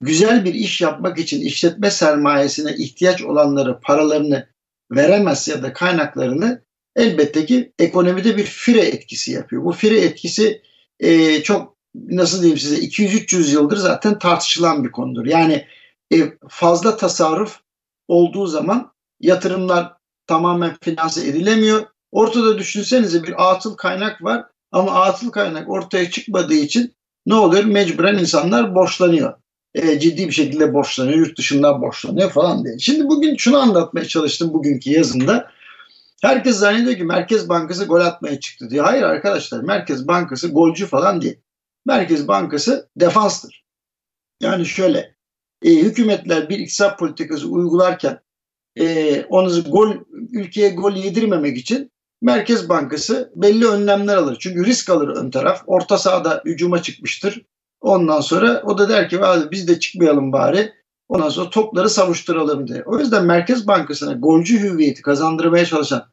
güzel bir iş yapmak için işletme sermayesine ihtiyaç olanları paralarını veremez ya da kaynaklarını elbette ki ekonomide bir fire etkisi yapıyor. Bu fire etkisi e, çok nasıl diyeyim size 200-300 yıldır zaten tartışılan bir konudur. Yani e, fazla tasarruf olduğu zaman yatırımlar tamamen finanse edilemiyor. Ortada düşünsenize bir atıl kaynak var ama atıl kaynak ortaya çıkmadığı için ne oluyor? Mecburen insanlar borçlanıyor. E, ciddi bir şekilde borçlanıyor, yurt dışından borçlanıyor falan diye. Şimdi bugün şunu anlatmaya çalıştım bugünkü yazımda. Herkes zannediyor ki Merkez Bankası gol atmaya çıktı diye. Hayır arkadaşlar Merkez Bankası golcü falan değil. Merkez Bankası defanstır. Yani şöyle e, hükümetler bir iktisat politikası uygularken e, onu gol ülkeye gol yedirmemek için Merkez Bankası belli önlemler alır. Çünkü risk alır ön taraf. Orta sahada hücuma çıkmıştır. Ondan sonra o da der ki biz de çıkmayalım bari. Ondan sonra topları savuşturalım diye. O yüzden Merkez Bankası'na golcü hüviyeti kazandırmaya çalışan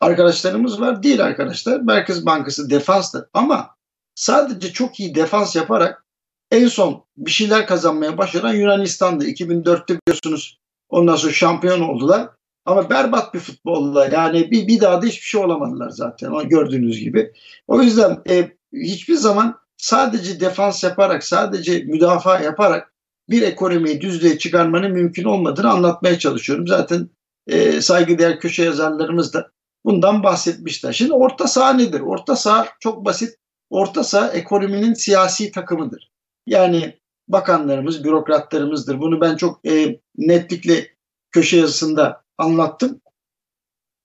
arkadaşlarımız var. Değil arkadaşlar. Merkez Bankası defanstır. Ama sadece çok iyi defans yaparak en son bir şeyler kazanmaya başlayan Yunanistan'da 2004'te biliyorsunuz ondan sonra şampiyon oldular. Ama berbat bir futbolla yani bir, bir daha da hiçbir şey olamadılar zaten o gördüğünüz gibi. O yüzden e, hiçbir zaman sadece defans yaparak sadece müdafaa yaparak bir ekonomiyi düzlüğe çıkarmanın mümkün olmadığını anlatmaya çalışıyorum. Zaten e, saygıdeğer köşe yazarlarımız da bundan bahsetmişler. Şimdi orta saha nedir? Orta saha çok basit. Orta saha ekonominin siyasi takımıdır. Yani bakanlarımız, bürokratlarımızdır. Bunu ben çok e, netlikle köşe yazısında anlattım.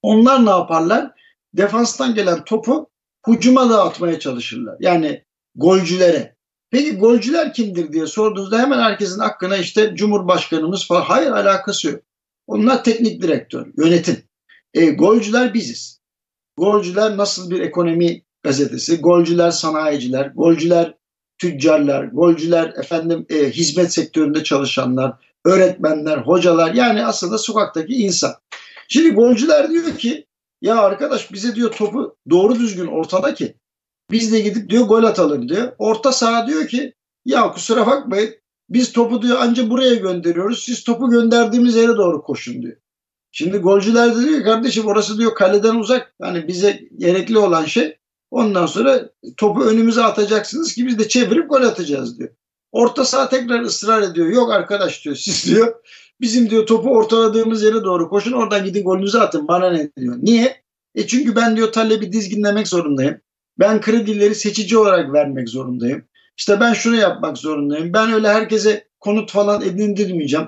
Onlar ne yaparlar? defanstan gelen topu hucuma dağıtmaya çalışırlar. Yani golcülere. Peki golcüler kimdir diye sorduğunuzda hemen herkesin aklına işte Cumhurbaşkanımız falan. Hayır alakası yok. Onlar teknik direktör, yönetim. E, golcüler biziz. Golcüler nasıl bir ekonomi gazetesi, golcüler sanayiciler, golcüler tüccarlar, golcüler efendim e, hizmet sektöründe çalışanlar, öğretmenler, hocalar yani aslında sokaktaki insan. Şimdi golcüler diyor ki ya arkadaş bize diyor topu doğru düzgün ortada ki biz de gidip diyor gol atalım diyor. Orta saha diyor ki ya kusura bakmayın biz topu diyor anca buraya gönderiyoruz. Siz topu gönderdiğimiz yere doğru koşun diyor. Şimdi golcüler de diyor kardeşim orası diyor kaleden uzak. Yani bize gerekli olan şey ondan sonra topu önümüze atacaksınız ki biz de çevirip gol atacağız diyor. Orta saha tekrar ısrar ediyor. Yok arkadaş diyor siz diyor bizim diyor topu ortaladığımız yere doğru koşun oradan gidin golünüzü atın bana ne diyor. Niye? E çünkü ben diyor talebi dizginlemek zorundayım. Ben kredileri seçici olarak vermek zorundayım. İşte ben şunu yapmak zorundayım. Ben öyle herkese konut falan edindirmeyeceğim.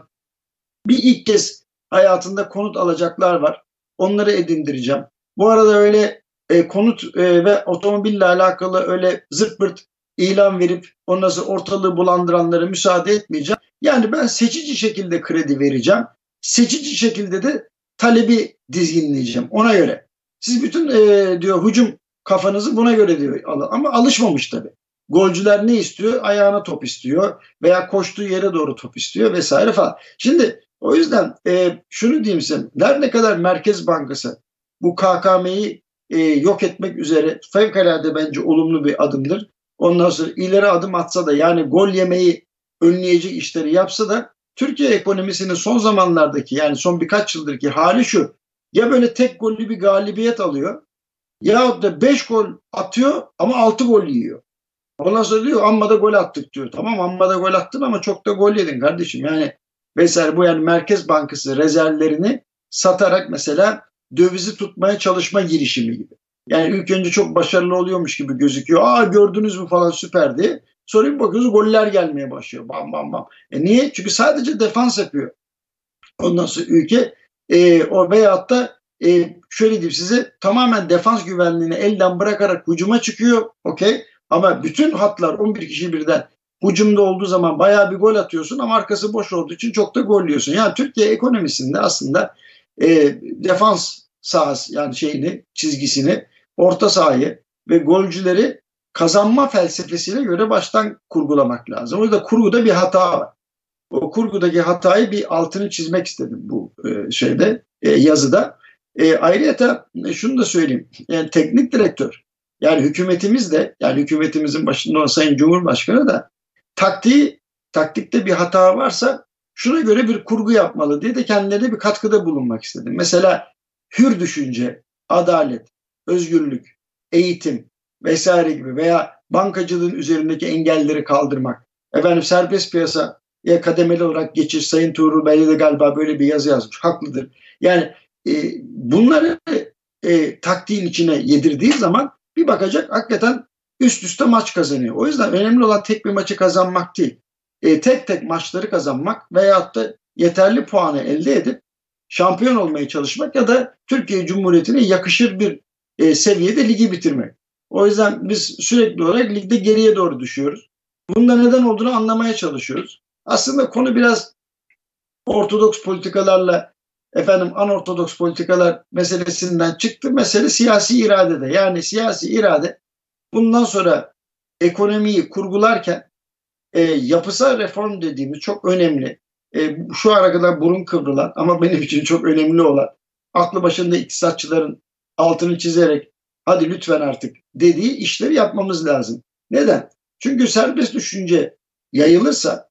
Bir ilk kez hayatında konut alacaklar var. Onları edindireceğim. Bu arada öyle e, konut e, ve otomobille alakalı öyle zırt pırt ilan verip ondan sonra ortalığı bulandıranlara müsaade etmeyeceğim. Yani ben seçici şekilde kredi vereceğim. Seçici şekilde de talebi dizginleyeceğim ona göre. Siz bütün e, diyor hücum kafanızı buna göre diyor ama alışmamış tabii. Golcüler ne istiyor? Ayağına top istiyor veya koştuğu yere doğru top istiyor vesaire falan. Şimdi o yüzden e, şunu diyeyim size. Her ne kadar Merkez Bankası bu KKM'yi e, yok etmek üzere fevkalade bence olumlu bir adımdır. Ondan sonra ileri adım atsa da yani gol yemeyi önleyecek işleri yapsa da Türkiye ekonomisinin son zamanlardaki yani son birkaç yıldırki hali şu. Ya böyle tek gollü bir galibiyet alıyor yahut da 5 gol atıyor ama 6 gol yiyor. Ondan sonra diyor amma da gol attık diyor. Tamam amma da gol attın ama çok da gol yedin kardeşim. Yani vesaire bu yani Merkez Bankası rezervlerini satarak mesela dövizi tutmaya çalışma girişimi gibi. Yani ilk önce çok başarılı oluyormuş gibi gözüküyor. Aa gördünüz mü falan süperdi. Sonra bir bakıyoruz goller gelmeye başlıyor. Bam bam bam. E niye? Çünkü sadece defans yapıyor. Ondan sonra ülke e, o veyahut da e, şöyle diyeyim size tamamen defans güvenliğini elden bırakarak hücuma çıkıyor. Okey. Ama bütün hatlar 11 kişi birden hücumda olduğu zaman bayağı bir gol atıyorsun ama arkası boş olduğu için çok da gol yiyorsun. Yani Türkiye ekonomisinde aslında e, defans sahası yani şeyini çizgisini orta sahayı ve golcüleri kazanma felsefesine göre baştan kurgulamak lazım. O yüzden kurguda bir hata var. O kurgudaki hatayı bir altını çizmek istedim bu e, şeyde e, yazıda. E, ayrıca e, şunu da söyleyeyim. Yani teknik direktör yani hükümetimiz de yani hükümetimizin başında olan Sayın Cumhurbaşkanı da taktiği taktikte bir hata varsa şuna göre bir kurgu yapmalı diye de kendilerine bir katkıda bulunmak istedim. Mesela hür düşünce, adalet, özgürlük, eğitim vesaire gibi veya bankacılığın üzerindeki engelleri kaldırmak. Efendim serbest piyasa ya kademeli olarak geçiş Sayın Tuğrul Bey de galiba böyle bir yazı yazmış. Haklıdır. Yani e, bunları e, taktiğin içine yedirdiği zaman bir bakacak hakikaten üst üste maç kazanıyor. O yüzden önemli olan tek bir maçı kazanmak değil. E, tek tek maçları kazanmak veyahut da yeterli puanı elde edip şampiyon olmaya çalışmak ya da Türkiye Cumhuriyeti'ne yakışır bir e, seviyede ligi bitirmek. O yüzden biz sürekli olarak ligde geriye doğru düşüyoruz. Bunda neden olduğunu anlamaya çalışıyoruz. Aslında konu biraz ortodoks politikalarla efendim anortodoks politikalar meselesinden çıktı. Mesele siyasi iradede. Yani siyasi irade bundan sonra ekonomiyi kurgularken e, yapısal reform dediğimiz çok önemli. E, şu ara kadar burun kıvrılan ama benim için çok önemli olan aklı başında iktisatçıların altını çizerek hadi lütfen artık dediği işleri yapmamız lazım. Neden? Çünkü serbest düşünce yayılırsa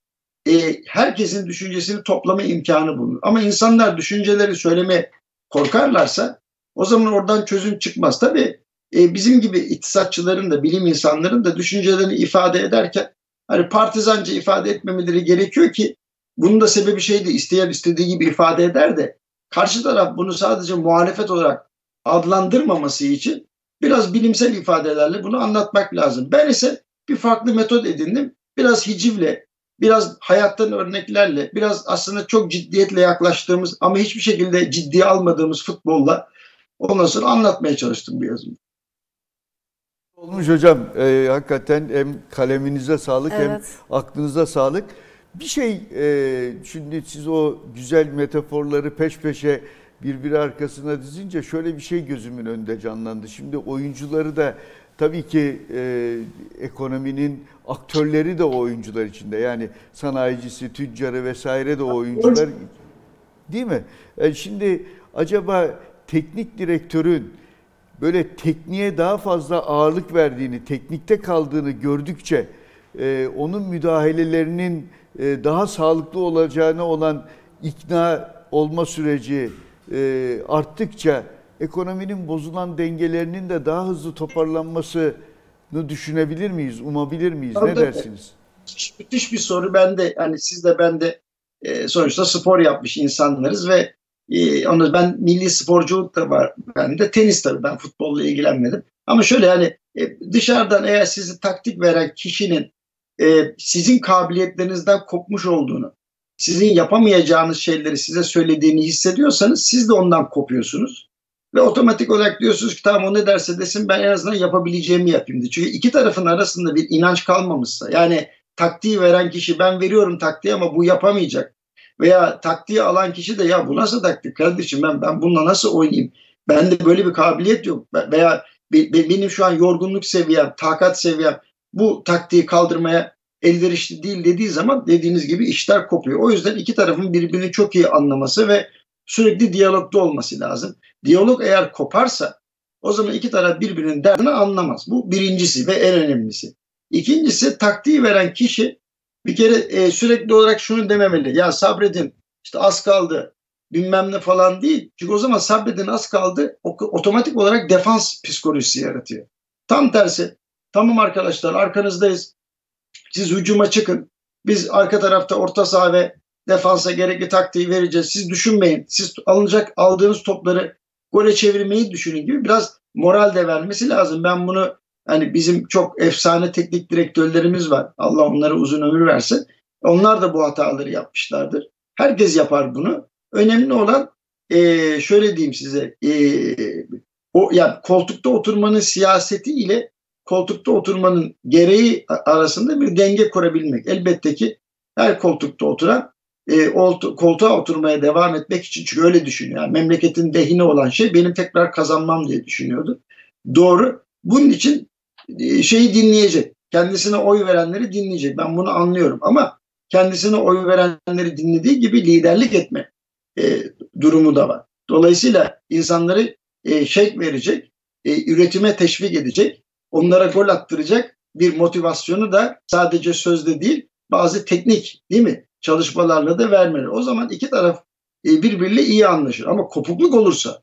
e, herkesin düşüncesini toplama imkanı bulunur. Ama insanlar düşünceleri söyleme korkarlarsa o zaman oradan çözüm çıkmaz. Tabii e, bizim gibi iktisatçıların da bilim insanların da düşüncelerini ifade ederken hani partizanca ifade etmemeleri gerekiyor ki bunun da sebebi şeydi isteyen istediği gibi ifade eder de karşı taraf bunu sadece muhalefet olarak adlandırmaması için biraz bilimsel ifadelerle bunu anlatmak lazım. Ben ise bir farklı metot edindim. Biraz hicivle, biraz hayattan örneklerle, biraz aslında çok ciddiyetle yaklaştığımız ama hiçbir şekilde ciddiye almadığımız futbolla Ondan sonra anlatmaya çalıştım bu yazımda. Olmuş hocam. Ee, hakikaten hem kaleminize sağlık evet. hem aklınıza sağlık. Bir şey e, şimdi siz o güzel metaforları peş peşe birbiri arkasına dizince şöyle bir şey gözümün önünde canlandı. Şimdi oyuncuları da tabii ki e, ekonominin aktörleri de o oyuncular içinde. Yani sanayicisi, tüccarı vesaire de o oyuncular değil mi? Yani e, şimdi acaba teknik direktörün böyle tekniğe daha fazla ağırlık verdiğini, teknikte kaldığını gördükçe e, onun müdahalelerinin e, daha sağlıklı olacağına olan ikna olma süreci e, arttıkça ekonominin bozulan dengelerinin de daha hızlı toparlanmasını düşünebilir miyiz, umabilir miyiz? Ne dersiniz? Müthiş bir soru. Ben de yani siz de ben de e, sonuçta spor yapmış insanlarız ve e, onu ben milli sporculuk da var. Ben de tenis tabii ben futbolla ilgilenmedim. Ama şöyle yani e, dışarıdan eğer sizi taktik veren kişinin e, sizin kabiliyetlerinizden kopmuş olduğunu, sizin yapamayacağınız şeyleri size söylediğini hissediyorsanız siz de ondan kopuyorsunuz. Ve otomatik olarak diyorsunuz ki tamam o ne derse desin ben en azından yapabileceğimi yapayım diye. Çünkü iki tarafın arasında bir inanç kalmamışsa yani taktiği veren kişi ben veriyorum taktiği ama bu yapamayacak. Veya taktiği alan kişi de ya bu nasıl taktik kardeşim ben, ben bununla nasıl oynayayım? Bende böyle bir kabiliyet yok. Veya benim şu an yorgunluk seviyem, takat seviyem bu taktiği kaldırmaya elverişli değil dediği zaman dediğiniz gibi işler kopuyor. O yüzden iki tarafın birbirini çok iyi anlaması ve sürekli diyalogda olması lazım. Diyalog eğer koparsa o zaman iki taraf birbirinin derdini anlamaz. Bu birincisi ve en önemlisi. İkincisi taktiği veren kişi bir kere e, sürekli olarak şunu dememeli. Ya sabredin işte az kaldı bilmem ne falan değil. Çünkü o zaman sabredin az kaldı otomatik olarak defans psikolojisi yaratıyor. Tam tersi tamam arkadaşlar arkanızdayız siz hücuma çıkın. Biz arka tarafta orta saha ve defansa gerekli taktiği vereceğiz. Siz düşünmeyin. Siz alınacak aldığınız topları gole çevirmeyi düşünün gibi biraz moral de vermesi lazım. Ben bunu hani bizim çok efsane teknik direktörlerimiz var. Allah onlara uzun ömür versin. Onlar da bu hataları yapmışlardır. Herkes yapar bunu. Önemli olan e, şöyle diyeyim size e, o yani koltukta oturmanın siyaseti ile koltukta oturmanın gereği arasında bir denge kurabilmek. Elbette ki her koltukta oturan e, koltuğa oturmaya devam etmek için çünkü öyle düşünüyor. Yani memleketin lehine olan şey benim tekrar kazanmam diye düşünüyordu. Doğru. Bunun için e, şeyi dinleyecek. Kendisine oy verenleri dinleyecek. Ben bunu anlıyorum ama kendisine oy verenleri dinlediği gibi liderlik etme e, durumu da var. Dolayısıyla insanları e, şek verecek, e, üretime teşvik edecek onlara gol attıracak bir motivasyonu da sadece sözde değil bazı teknik değil mi çalışmalarla da vermeli. O zaman iki taraf e, birbiriyle iyi anlaşır ama kopukluk olursa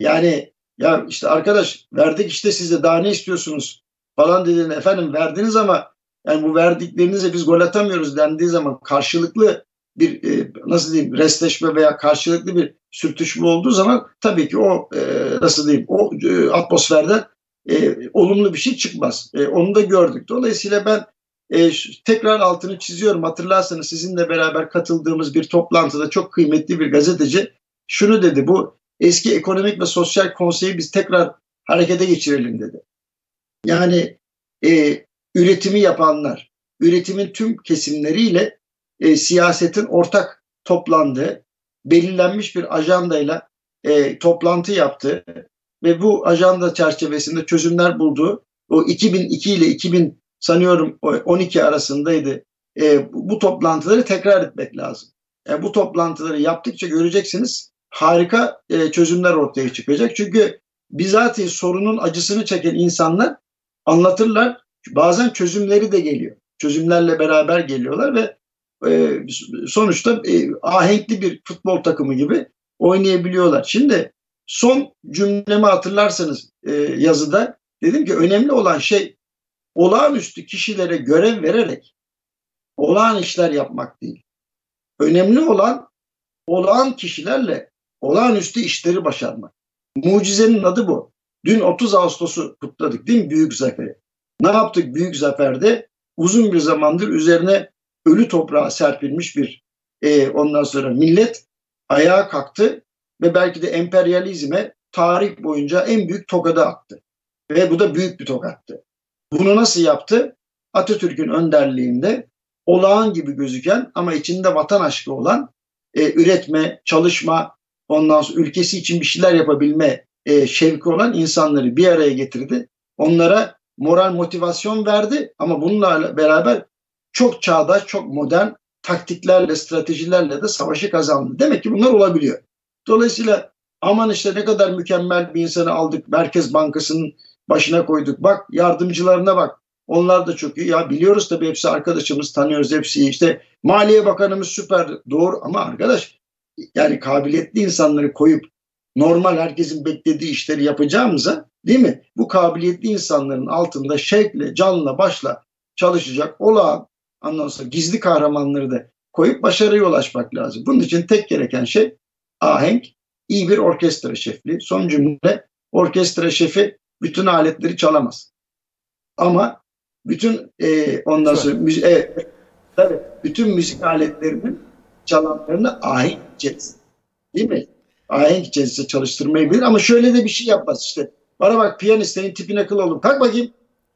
yani ya işte arkadaş verdik işte size daha ne istiyorsunuz falan dediğinde efendim verdiniz ama yani bu verdiklerinize biz gol atamıyoruz dendiği zaman karşılıklı bir e, nasıl diyeyim restleşme veya karşılıklı bir sürtüşme olduğu zaman tabii ki o e, nasıl diyeyim o e, atmosferden olumlu bir şey çıkmaz. Onu da gördük. Dolayısıyla ben e, tekrar altını çiziyorum. Hatırlarsanız sizinle beraber katıldığımız bir toplantıda çok kıymetli bir gazeteci şunu dedi. Bu eski ekonomik ve sosyal konseyi biz tekrar harekete geçirelim dedi. Yani e, üretimi yapanlar, üretimin tüm kesimleriyle e, siyasetin ortak toplandığı, belirlenmiş bir ajandayla e, toplantı yaptı ve bu ajanda çerçevesinde çözümler bulduğu o 2002 ile 2000 sanıyorum 12 arasındaydı. E, bu, toplantıları tekrar etmek lazım. E, bu toplantıları yaptıkça göreceksiniz harika e, çözümler ortaya çıkacak. Çünkü bizatihi sorunun acısını çeken insanlar anlatırlar. Bazen çözümleri de geliyor. Çözümlerle beraber geliyorlar ve e, sonuçta e, ahenkli bir futbol takımı gibi oynayabiliyorlar. Şimdi Son cümlemi hatırlarsanız e, yazıda dedim ki önemli olan şey olağanüstü kişilere görev vererek olağan işler yapmak değil. Önemli olan olağan kişilerle olağanüstü işleri başarmak. Mucizenin adı bu. Dün 30 Ağustos'u kutladık değil mi Büyük Zaferi? Ne yaptık Büyük Zafer'de? Uzun bir zamandır üzerine ölü toprağa serpilmiş bir e, ondan sonra millet ayağa kalktı ve belki de emperyalizme tarih boyunca en büyük tokadı attı. Ve bu da büyük bir tokattı. Bunu nasıl yaptı? Atatürk'ün önderliğinde olağan gibi gözüken ama içinde vatan aşkı olan e, üretme, çalışma, ondan sonra ülkesi için bir şeyler yapabilme e, şevki olan insanları bir araya getirdi. Onlara moral motivasyon verdi ama bununla beraber çok çağdaş, çok modern taktiklerle, stratejilerle de savaşı kazandı. Demek ki bunlar olabiliyor. Dolayısıyla aman işte ne kadar mükemmel bir insanı aldık. Merkez Bankası'nın başına koyduk. Bak yardımcılarına bak. Onlar da çok iyi. Ya biliyoruz tabii hepsi arkadaşımız, tanıyoruz hepsi. İşte Maliye Bakanımız süper. Doğru ama arkadaş yani kabiliyetli insanları koyup normal herkesin beklediği işleri yapacağımıza değil mi? Bu kabiliyetli insanların altında şevkle, canla, başla çalışacak olağan ondan sonra gizli kahramanları da koyup başarıya ulaşmak lazım. Bunun için tek gereken şey ahenk, iyi bir orkestra şefliği. Son cümle orkestra şefi bütün aletleri çalamaz. Ama bütün e, ondan sonra müzik, evet, tabii, bütün müzik aletlerinin çalanlarını ahenk içerisinde. Değil mi? Ahenk içerisinde çalıştırmayı bilir ama şöyle de bir şey yapmaz işte. Bana bak piyanistlerin tipine kıl olur. Kalk bakayım.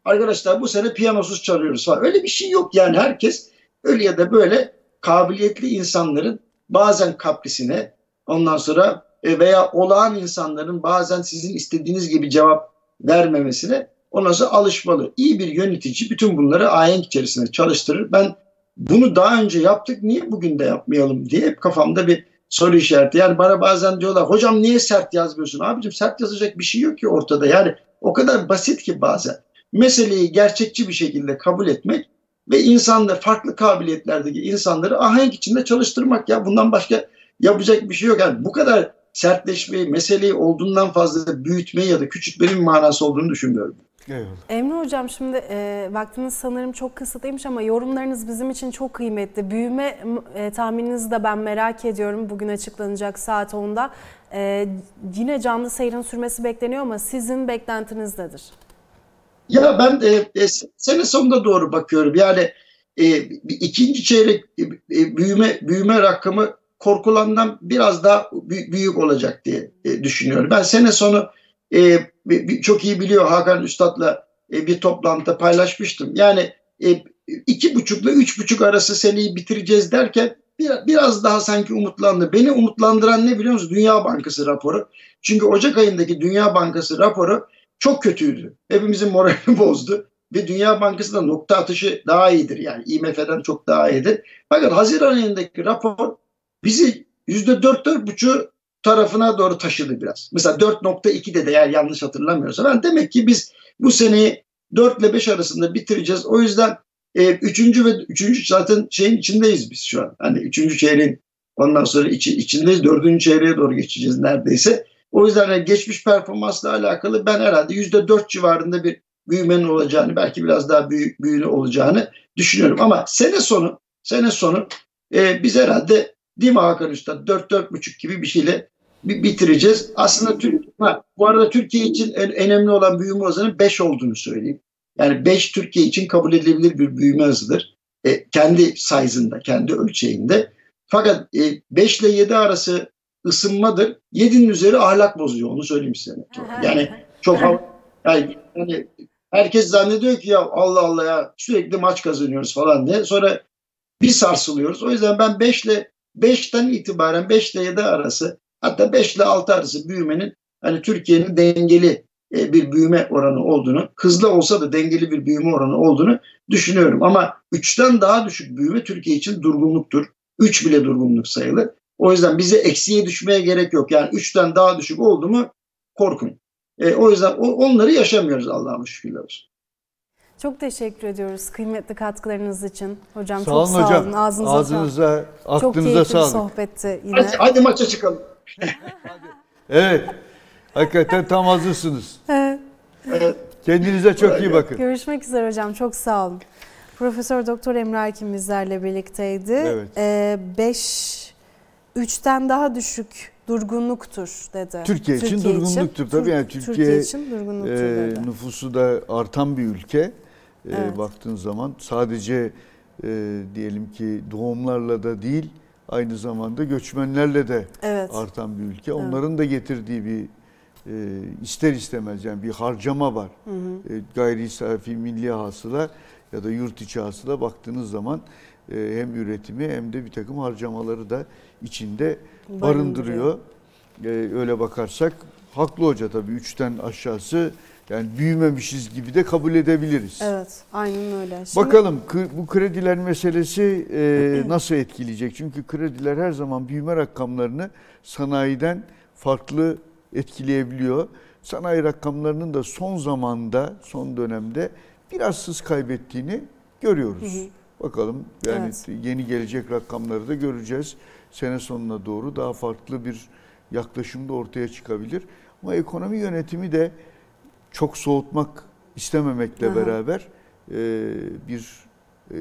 Arkadaşlar bu sene piyanosuz çalıyoruz falan. Öyle bir şey yok yani herkes öyle ya da böyle kabiliyetli insanların bazen kaprisine ondan sonra e, veya olağan insanların bazen sizin istediğiniz gibi cevap vermemesine ondan sonra alışmalı. İyi bir yönetici bütün bunları ahenk içerisinde çalıştırır. Ben bunu daha önce yaptık niye bugün de yapmayalım diye hep kafamda bir soru işareti. Yani bana bazen diyorlar hocam niye sert yazmıyorsun? Abicim sert yazacak bir şey yok ki ortada. Yani o kadar basit ki bazen. Meseleyi gerçekçi bir şekilde kabul etmek ve insanlar farklı kabiliyetlerdeki insanları ahenk içinde çalıştırmak ya bundan başka yapacak bir şey yok. Yani bu kadar sertleşmeyi, meseleyi olduğundan fazla büyütmeyi ya da küçültmenin manası olduğunu düşünmüyorum. Eyvallah. Emre Hocam şimdi e, vaktiniz sanırım çok kısıtlıymış ama yorumlarınız bizim için çok kıymetli. Büyüme e, tahmininizi de ben merak ediyorum. Bugün açıklanacak saat 10'da. E, yine canlı seyrin sürmesi bekleniyor ama sizin beklentiniz nedir? Ya ben de e, sene sonunda doğru bakıyorum. Yani e, ikinci çeyrek e, e, büyüme büyüme rakamı korkulandan biraz daha büyük olacak diye e, düşünüyorum. Ben sene sonu e, çok iyi biliyor Hakan Üstad'la e, bir toplantıda paylaşmıştım. Yani iki buçukla üç buçuk arası seneyi bitireceğiz derken biraz, daha sanki umutlandı. Beni umutlandıran ne biliyor musun? Dünya Bankası raporu. Çünkü Ocak ayındaki Dünya Bankası raporu çok kötüydü. Hepimizin moralini [laughs] bozdu. Ve Dünya Bankası da nokta atışı daha iyidir. Yani IMF'den çok daha iyidir. Fakat Haziran ayındaki rapor bizi yüzde dört dört buçu tarafına doğru taşıdı biraz. Mesela 4.2'de de eğer yanlış hatırlamıyorsam. Yani demek ki biz bu seneyi 4 ile 5 arasında bitireceğiz. O yüzden e, üçüncü ve üçüncü zaten şeyin içindeyiz biz şu an. Hani üçüncü çeyreğin ondan sonra içi, içindeyiz. Dördüncü çeyreğe doğru geçeceğiz neredeyse. O yüzden yani geçmiş performansla alakalı ben herhalde yüzde dört civarında bir büyümenin olacağını belki biraz daha büyük büyüğünü olacağını düşünüyorum. Ama sene sonu sene sonu e, biz herhalde değil mi Hakan Üstad 4-4,5 gibi bir şeyle bitireceğiz. Aslında Türk, ha, bu arada Türkiye için en önemli olan büyüme hızının 5 olduğunu söyleyeyim. Yani 5 Türkiye için kabul edilebilir bir büyüme hızıdır. E, kendi size'ında, kendi ölçeğinde. Fakat 5 e, ile 7 arası ısınmadır. 7'nin üzeri ahlak bozuyor onu söyleyeyim size. Yani çok yani, yani herkes zannediyor ki ya Allah Allah ya sürekli maç kazanıyoruz falan diye. Sonra bir sarsılıyoruz. O yüzden ben 5 ile 5'ten itibaren 5 ile 7 arası hatta 5 ile 6 arası büyümenin hani Türkiye'nin dengeli e, bir büyüme oranı olduğunu, hızlı olsa da dengeli bir büyüme oranı olduğunu düşünüyorum. Ama 3'ten daha düşük büyüme Türkiye için durgunluktur. 3 bile durgunluk sayılır. O yüzden bize eksiye düşmeye gerek yok. Yani 3'ten daha düşük oldu mu korkun. E, o yüzden onları yaşamıyoruz Allah'a şükürler olsun. Çok teşekkür ediyoruz kıymetli katkılarınız için. Hocam sağ çok olun sağ hocam. olun. Ağzınıza, Ağzınıza aklınıza çok keyifli sağlık. bir sohbetti yine. Hadi, hadi maça çıkalım. [laughs] evet. Hakikaten tam hazırsınız. Evet. Kendinize çok iyi bakın. Görüşmek üzere hocam. Çok sağ olun. Profesör Doktor Emre Erkin bizlerle birlikteydi. Evet. Ee, beş, üçten daha düşük durgunluktur dedi. Türkiye için Türkiye durgunluktur için, tabii. Yani Türkiye, Türkiye için durgunluktur e, dedi. nüfusu da artan bir ülke. E, evet. baktığın zaman sadece e, diyelim ki doğumlarla da değil aynı zamanda göçmenlerle de evet. artan bir ülke. Onların evet. da getirdiği bir e, ister istemez yani bir harcama var. Hı hı. E, gayri safi milli hasıla ya da yurt içi hasıla baktığınız zaman e, hem üretimi hem de bir takım harcamaları da içinde barındırıyor. E, öyle bakarsak haklı hoca tabii üçten aşağısı yani büyümemişiz gibi de kabul edebiliriz. Evet, aynen öyle. Şimdi... Bakalım bu krediler meselesi e, [clears throat] nasıl etkileyecek? Çünkü krediler her zaman büyüme rakamlarını sanayiden farklı etkileyebiliyor. Sanayi rakamlarının da son zamanda, son dönemde biraz sız kaybettiğini görüyoruz. Hı hı. Bakalım yani evet. yeni gelecek rakamları da göreceğiz. Sene sonuna doğru daha farklı bir yaklaşım da ortaya çıkabilir. Ama ekonomi yönetimi de çok soğutmak istememekle Aha. beraber e, bir e,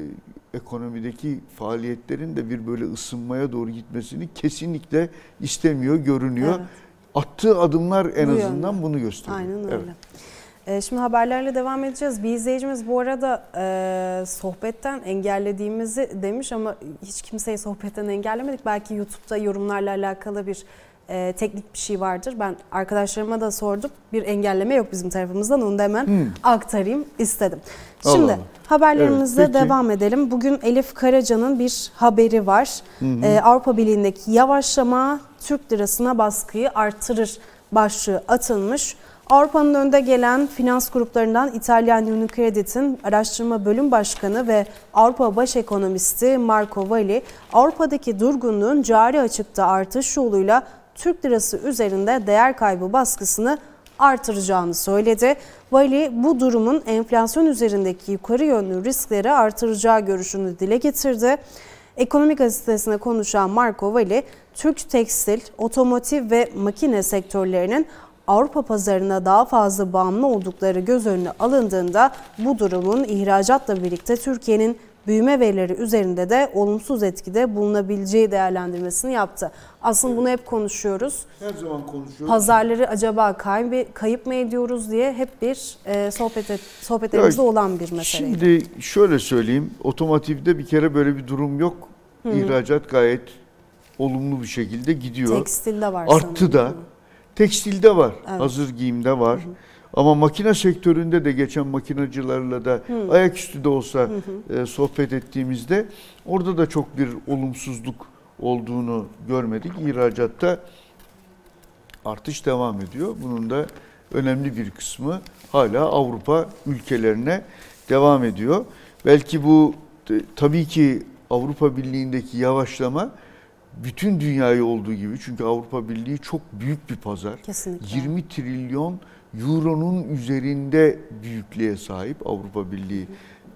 ekonomideki faaliyetlerin de bir böyle ısınmaya doğru gitmesini kesinlikle istemiyor, görünüyor. Evet. Attığı adımlar en Bu azından yönde. bunu gösteriyor. Aynen öyle. Evet. E, şimdi haberlerle devam edeceğiz. Bir izleyicimiz bu arada e, sohbetten engellediğimizi demiş ama hiç kimseyi sohbetten engellemedik. Belki YouTube'da yorumlarla alakalı bir e, teknik bir şey vardır. Ben arkadaşlarıma da sordum. Bir engelleme yok bizim tarafımızdan. Onu da hemen hmm. aktarayım istedim. Şimdi Allah haberlerimizle evet, devam edelim. Bugün Elif Karaca'nın bir haberi var. Hı Ee, Avrupa Birliği'ndeki yavaşlama Türk lirasına baskıyı artırır başlığı atılmış. Avrupa'nın önde gelen finans gruplarından İtalyan Unicredit'in araştırma bölüm başkanı ve Avrupa baş ekonomisti Marco Valli, Avrupa'daki durgunluğun cari açıkta artış yoluyla Türk lirası üzerinde değer kaybı baskısını artıracağını söyledi. Vali bu durumun enflasyon üzerindeki yukarı yönlü riskleri artıracağı görüşünü dile getirdi. Ekonomi gazetesine konuşan Marco Vali, Türk tekstil, otomotiv ve makine sektörlerinin Avrupa pazarına daha fazla bağımlı oldukları göz önüne alındığında bu durumun ihracatla birlikte Türkiye'nin büyüme verileri üzerinde de olumsuz etkide bulunabileceği değerlendirmesini yaptı. Aslında bunu hep konuşuyoruz. Her zaman konuşuyoruz. Pazarları acaba kayıp, kayıp mı ediyoruz diye hep bir e, sohbet et, sohbetlerimizde ya, olan bir mesele. Şimdi şöyle söyleyeyim. Otomotivde bir kere böyle bir durum yok. Hı. İhracat gayet olumlu bir şekilde gidiyor. Tekstilde var Arttı sanırım. da. Tekstilde var. Evet. Hazır giyimde var. Hı hı. Ama makine sektöründe de geçen makinacılarla da hı. ayaküstü de olsa hı hı. E, sohbet ettiğimizde orada da çok bir olumsuzluk olduğunu görmedik. İhracatta artış devam ediyor. Bunun da önemli bir kısmı hala Avrupa ülkelerine devam ediyor. Belki bu tabii ki Avrupa Birliği'ndeki yavaşlama bütün dünyayı olduğu gibi çünkü Avrupa Birliği çok büyük bir pazar. Kesinlikle. 20 trilyon euronun üzerinde büyüklüğe sahip Avrupa Birliği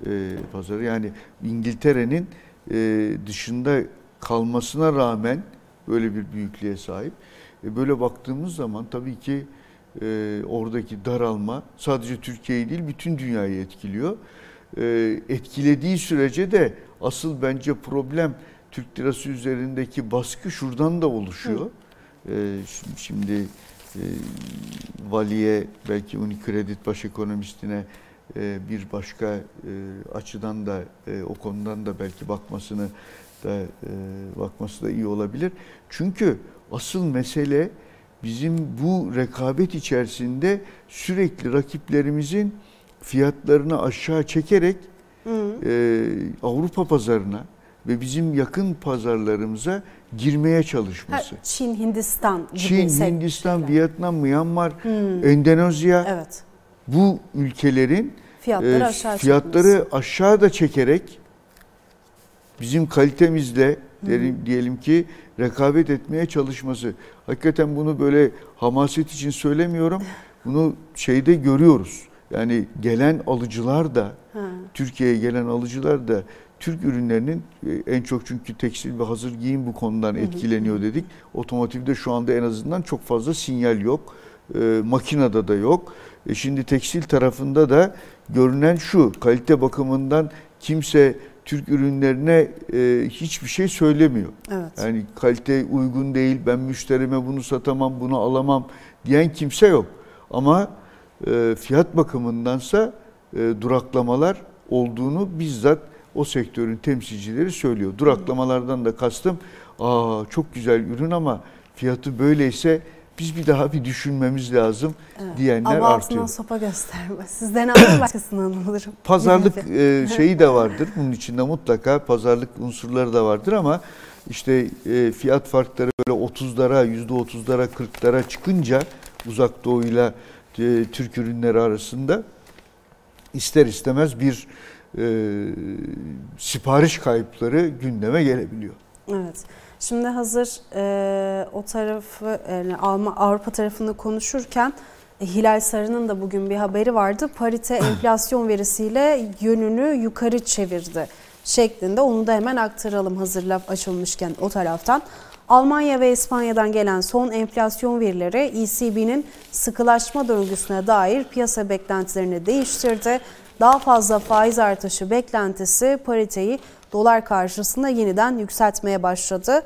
e, pazarı. Yani İngiltere'nin e, dışında kalmasına rağmen böyle bir büyüklüğe sahip. E, böyle baktığımız zaman tabii ki e, oradaki daralma sadece Türkiye'yi değil bütün dünyayı etkiliyor. E, etkilediği sürece de asıl bence problem Türk lirası üzerindeki baskı şuradan da oluşuyor. E, şimdi e, valiye belki Unicredit baş ekonomistine e, bir başka e, açıdan da e, o konudan da belki bakmasını da e, bakması da iyi olabilir. Çünkü asıl mesele bizim bu rekabet içerisinde sürekli rakiplerimizin fiyatlarını aşağı çekerek e, Avrupa pazarına ve bizim yakın pazarlarımıza girmeye çalışması. Ha, Çin, Hindistan gibi Çin, Hindistan, şeyler. Vietnam, Myanmar, hmm. Endonezya evet. bu ülkelerin fiyatları, e, aşağı fiyatları aşağıda çekerek bizim kalitemizle derim, diyelim ki rekabet etmeye çalışması. Hakikaten bunu böyle hamaset için söylemiyorum. [laughs] Bunu şeyde görüyoruz. Yani gelen alıcılar da, Türkiye'ye gelen alıcılar da Türk ürünlerinin e, en çok çünkü tekstil ve hazır giyim bu konudan etkileniyor dedik. Otomotivde şu anda en azından çok fazla sinyal yok. E, makinede de yok. E şimdi tekstil tarafında da görünen şu kalite bakımından kimse Türk ürünlerine e, hiçbir şey söylemiyor. Evet. Yani kalite uygun değil, ben müşterime bunu satamam, bunu alamam diyen kimse yok. Ama e, fiyat bakımındansa e, duraklamalar olduğunu bizzat o sektörün temsilcileri söylüyor. Duraklamalardan da kastım aa çok güzel ürün ama fiyatı böyleyse biz bir daha bir düşünmemiz lazım evet. diyenler Ama artıyor. Ama sopa gösterme. [laughs] Sizden alır başkasından alırım. Pazarlık e, şeyi de vardır. Bunun içinde mutlaka pazarlık unsurları da vardır ama işte e, fiyat farkları böyle 30'lara, %30'lara, 40'lara çıkınca uzak doğuyla e, Türk ürünleri arasında ister istemez bir e, sipariş kayıpları gündeme gelebiliyor. Evet. Şimdi hazır e, o tarafı yani Alman Avrupa tarafını konuşurken e, Hilal Sarı'nın da bugün bir haberi vardı. Parite [clears throat] enflasyon verisiyle yönünü yukarı çevirdi şeklinde. Onu da hemen aktaralım hazır laf açılmışken o taraftan. Almanya ve İspanya'dan gelen son enflasyon verileri ECB'nin sıkılaşma döngüsüne dair piyasa beklentilerini değiştirdi. Daha fazla faiz artışı beklentisi pariteyi dolar karşısında yeniden yükseltmeye başladı.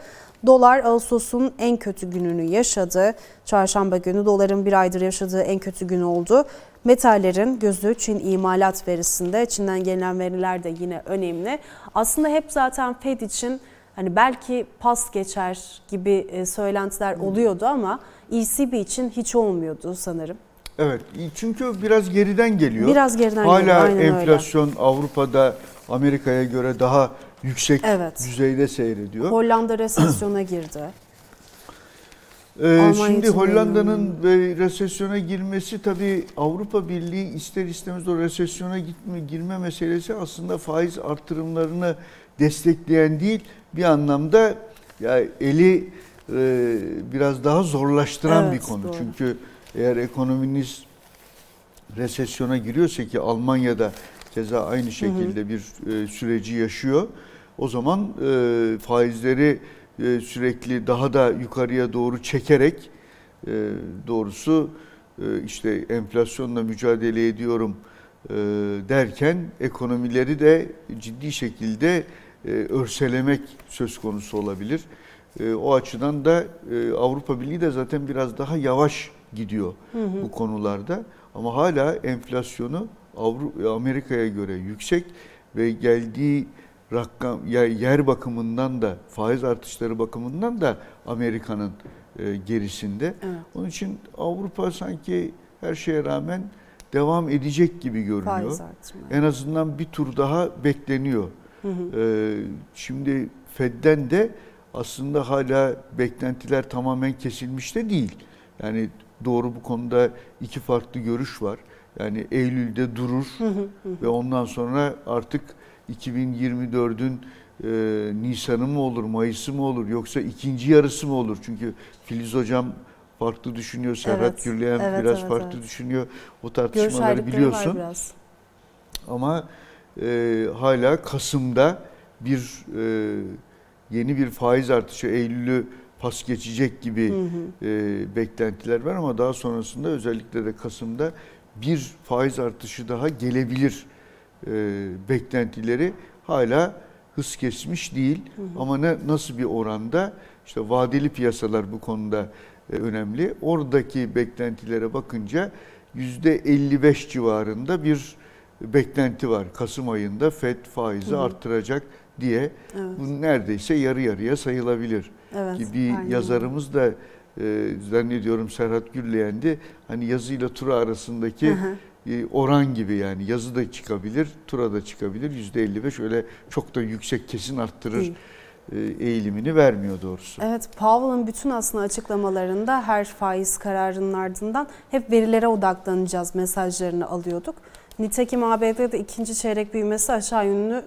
Dolar Ağustos'un en kötü gününü yaşadı. Çarşamba günü doların bir aydır yaşadığı en kötü gün oldu. Metallerin gözü Çin imalat verisinde. Çin'den gelen veriler de yine önemli. Aslında hep zaten Fed için hani belki pas geçer gibi e, söylentiler oluyordu ama ECB için hiç olmuyordu sanırım. Evet çünkü biraz geriden geliyor. Biraz geriden Hala geliyor. Hala enflasyon öyle. Avrupa'da Amerika'ya göre daha yüksek evet. düzeyde seyrediyor. Hollanda resesyona girdi. Ee, şimdi Hollanda'nın resesyona girmesi tabii Avrupa Birliği ister istemez o resesyona gitme, girme meselesi aslında faiz artırımlarını destekleyen değil bir anlamda ya eli e, biraz daha zorlaştıran evet, bir konu. Doğru. Çünkü eğer ekonominiz resesyona giriyorsa ki Almanya'da keza aynı şekilde hı hı. bir e, süreci yaşıyor. O zaman e, faizleri e, sürekli daha da yukarıya doğru çekerek e, doğrusu e, işte enflasyonla mücadele ediyorum e, derken ekonomileri de ciddi şekilde e, örselemek söz konusu olabilir. E, o açıdan da e, Avrupa Birliği de zaten biraz daha yavaş gidiyor hı hı. bu konularda. Ama hala enflasyonu Avrupa Amerika'ya göre yüksek ve geldiği rakam yer bakımından da faiz artışları bakımından da Amerika'nın e, gerisinde. Evet. Onun için Avrupa sanki her şeye rağmen devam edecek gibi görünüyor. En azından bir tur daha bekleniyor. Hı hı. Ee, şimdi Fed'den de aslında hala beklentiler tamamen kesilmiş de değil. Yani doğru bu konuda iki farklı görüş var. Yani Eylül'de durur ve ondan sonra artık 2024'ün e, Nisan'ı mı olur, Mayıs'ı mı olur yoksa ikinci yarısı mı olur? Çünkü Filiz Hocam farklı düşünüyor, Serhat evet, Gürleyen evet, biraz evet, farklı evet. düşünüyor. O tartışmaları biliyorsun. Biraz. Ama e, hala Kasım'da bir e, yeni bir faiz artışı Eylül'ü pas geçecek gibi hı hı. E, beklentiler var ama daha sonrasında özellikle de Kasım'da bir faiz artışı daha gelebilir e, beklentileri hala hız kesmiş değil. Hı hı. Ama ne, nasıl bir oranda işte vadeli piyasalar bu konuda e, önemli. Oradaki beklentilere bakınca yüzde 55 civarında bir beklenti var. Kasım ayında FED faizi hı hı. arttıracak diye. Evet. Bu neredeyse yarı yarıya sayılabilir. Evet, Ki bir aynen. yazarımız da e, zannediyorum Serhat Gürleyen'di. Hani yazıyla tura arasındaki hı hı e, oran gibi yani yazı da çıkabilir, tura da çıkabilir. Yüzde 55 öyle çok da yüksek kesin arttırır Değil. E, eğilimini vermiyor doğrusu. Evet Powell'ın bütün aslında açıklamalarında her faiz kararının ardından hep verilere odaklanacağız mesajlarını alıyorduk. Nitekim ABD'de ikinci çeyrek büyümesi aşağı yönlü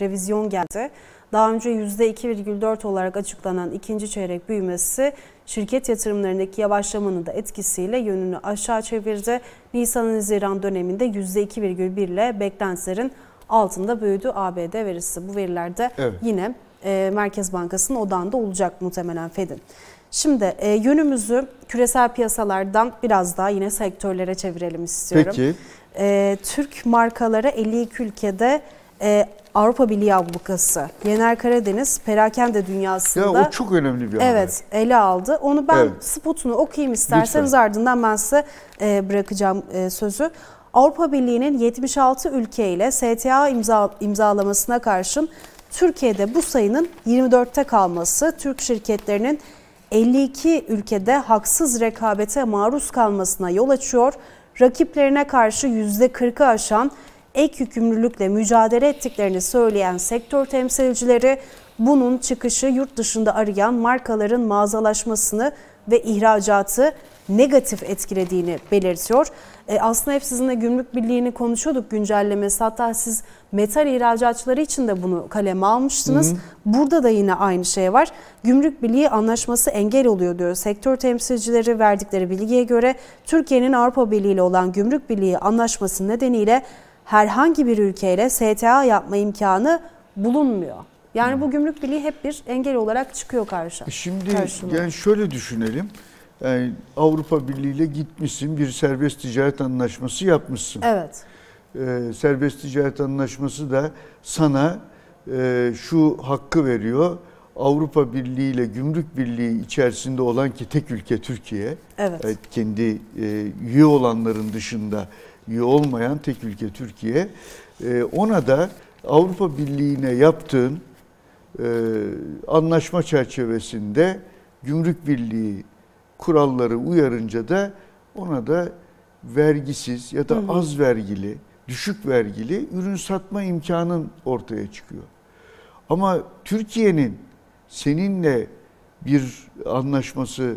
revizyon geldi. Daha önce %2,4 olarak açıklanan ikinci çeyrek büyümesi şirket yatırımlarındaki yavaşlamanın da etkisiyle yönünü aşağı çevirdi. Nisan-Haziran döneminde %2,1 ile beklentilerin altında büyüdü ABD verisi. Bu verilerde evet. yine e, Merkez Bankası'nın odağında olacak muhtemelen Fed'in. Şimdi e, yönümüzü küresel piyasalardan biraz daha yine sektörlere çevirelim istiyorum. Peki. E, Türk markaları 52 ülkede e, Avrupa Birliği ablukası. Yener Karadeniz perakende dünyasında. Ya o çok önemli bir haber. Evet ele aldı. Onu ben evet. spotunu okuyayım isterseniz Lütfen. ardından ben size e, bırakacağım e, sözü. Avrupa Birliği'nin 76 ülkeyle STA imza, imzalamasına karşın Türkiye'de bu sayının 24'te kalması Türk şirketlerinin 52 ülkede haksız rekabete maruz kalmasına yol açıyor. Rakiplerine karşı %40'ı aşan ek yükümlülükle mücadele ettiklerini söyleyen sektör temsilcileri bunun çıkışı yurt dışında arayan markaların mağazalaşmasını ve ihracatı negatif etkilediğini belirtiyor. E, aslında hep sizinle gümrük birliğini konuşuyorduk güncellemesi. Hatta siz metal ihracatçıları için de bunu kaleme almıştınız. Hı hı. Burada da yine aynı şey var. Gümrük birliği anlaşması engel oluyor diyor. Sektör temsilcileri verdikleri bilgiye göre Türkiye'nin Avrupa Birliği ile olan gümrük birliği anlaşması nedeniyle herhangi bir ülkeyle STA yapma imkanı bulunmuyor. Yani bu gümrük birliği hep bir engel olarak çıkıyor karşı. E şimdi karşıma. yani şöyle düşünelim. Yani Avrupa Birliği ile gitmişsin bir serbest ticaret anlaşması yapmışsın. Evet. Ee, serbest ticaret anlaşması da sana e, şu hakkı veriyor. Avrupa Birliği ile Gümrük Birliği içerisinde olan ki tek ülke Türkiye. Evet. evet kendi e, üye olanların dışında üye olmayan tek ülke Türkiye. E, ona da Avrupa Birliği'ne yaptığın e, anlaşma çerçevesinde Gümrük Birliği kuralları uyarınca da ona da vergisiz ya da az vergili, düşük vergili ürün satma imkanın ortaya çıkıyor. Ama Türkiye'nin seninle bir anlaşması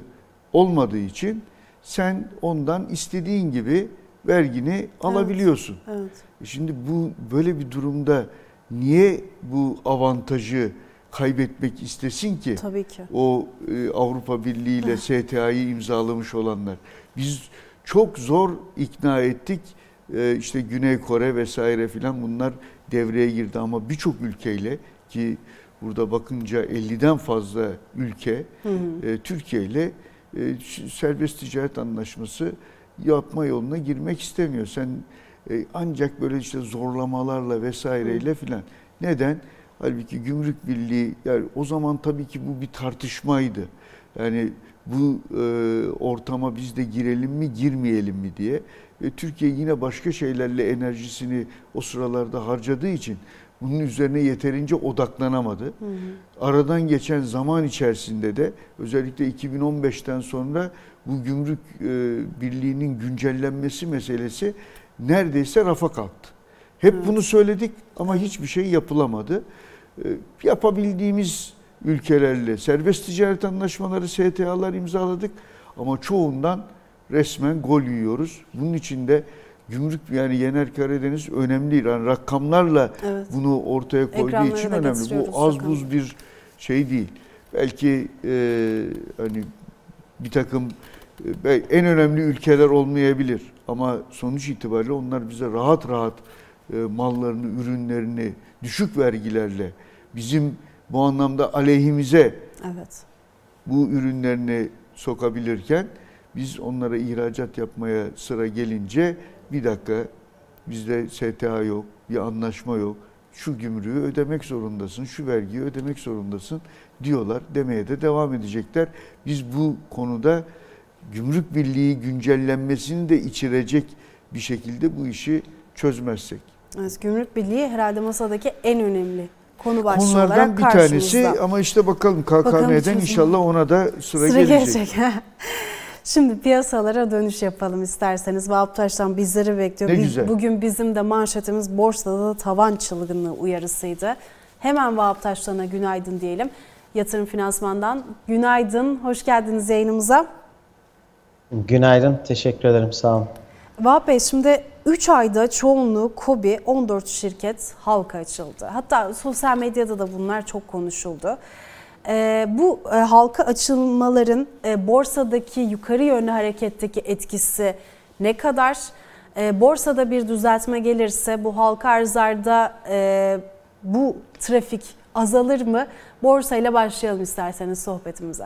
olmadığı için sen ondan istediğin gibi vergini alabiliyorsun. Evet. E şimdi bu böyle bir durumda niye bu avantajı kaybetmek istesin ki? Tabii ki. O e, Avrupa Birliği ile STA'yı imzalamış olanlar. Biz çok zor ikna ettik. E, işte Güney Kore vesaire filan bunlar devreye girdi ama birçok ülkeyle ki burada bakınca 50'den fazla ülke hı hı. E, Türkiye ile e, serbest ticaret anlaşması yapma yoluna girmek istemiyor. Sen e, ancak böyle işte zorlamalarla vesaireyle filan. Neden? Halbuki gümrük birliği yani o zaman tabii ki bu bir tartışmaydı. Yani bu e, ortama biz de girelim mi girmeyelim mi diye. Ve Türkiye yine başka şeylerle enerjisini o sıralarda harcadığı için bunun üzerine yeterince odaklanamadı. Hı hı. Aradan geçen zaman içerisinde de özellikle 2015'ten sonra bu gümrük e, birliğinin güncellenmesi meselesi neredeyse rafa kalktı. Hep evet. bunu söyledik ama hiçbir şey yapılamadı. E, yapabildiğimiz ülkelerle serbest ticaret anlaşmaları, STA'lar imzaladık ama çoğundan resmen gol yiyoruz. Bunun için de gümrük yani Yener Karadeniz önemli. Yani rakamlarla evet. bunu ortaya koyduğu Ekranları için önemli. Bu az rakam. buz bir şey değil. Belki e, hani bir takım en önemli ülkeler olmayabilir ama sonuç itibariyle onlar bize rahat rahat e, mallarını, ürünlerini düşük vergilerle bizim bu anlamda aleyhimize evet. bu ürünlerini sokabilirken biz onlara ihracat yapmaya sıra gelince bir dakika bizde STA yok, bir anlaşma yok. Şu gümrüğü ödemek zorundasın, şu vergiyi ödemek zorundasın diyorlar. Demeye de devam edecekler. Biz bu konuda gümrük birliği güncellenmesini de içirecek bir şekilde bu işi çözmezsek. Evet, gümrük birliği herhalde masadaki en önemli konu başlığı Konulardan olarak bir tanesi ama işte bakalım KKM'den inşallah ona da sıra, sıra gelecek. gelecek. [laughs] Şimdi piyasalara dönüş yapalım isterseniz. Vahap Taş'tan bizleri bekliyor. Ne güzel. Bugün bizim de manşetimiz borsada da tavan çılgınlığı uyarısıydı. Hemen Vahap Taş'tan'a günaydın diyelim. Yatırım Finansman'dan günaydın. Hoş geldiniz yayınımıza. Günaydın. Teşekkür ederim. Sağ olun. Vahap Bey şimdi 3 ayda çoğunluğu KOBİ 14 şirket halka açıldı. Hatta sosyal medyada da bunlar çok konuşuldu. E, bu e, halka açılmaların e, borsadaki yukarı yönlü hareketteki etkisi ne kadar? E, borsada bir düzeltme gelirse bu halka arzlarda e, bu trafik azalır mı? Borsa ile başlayalım isterseniz sohbetimize.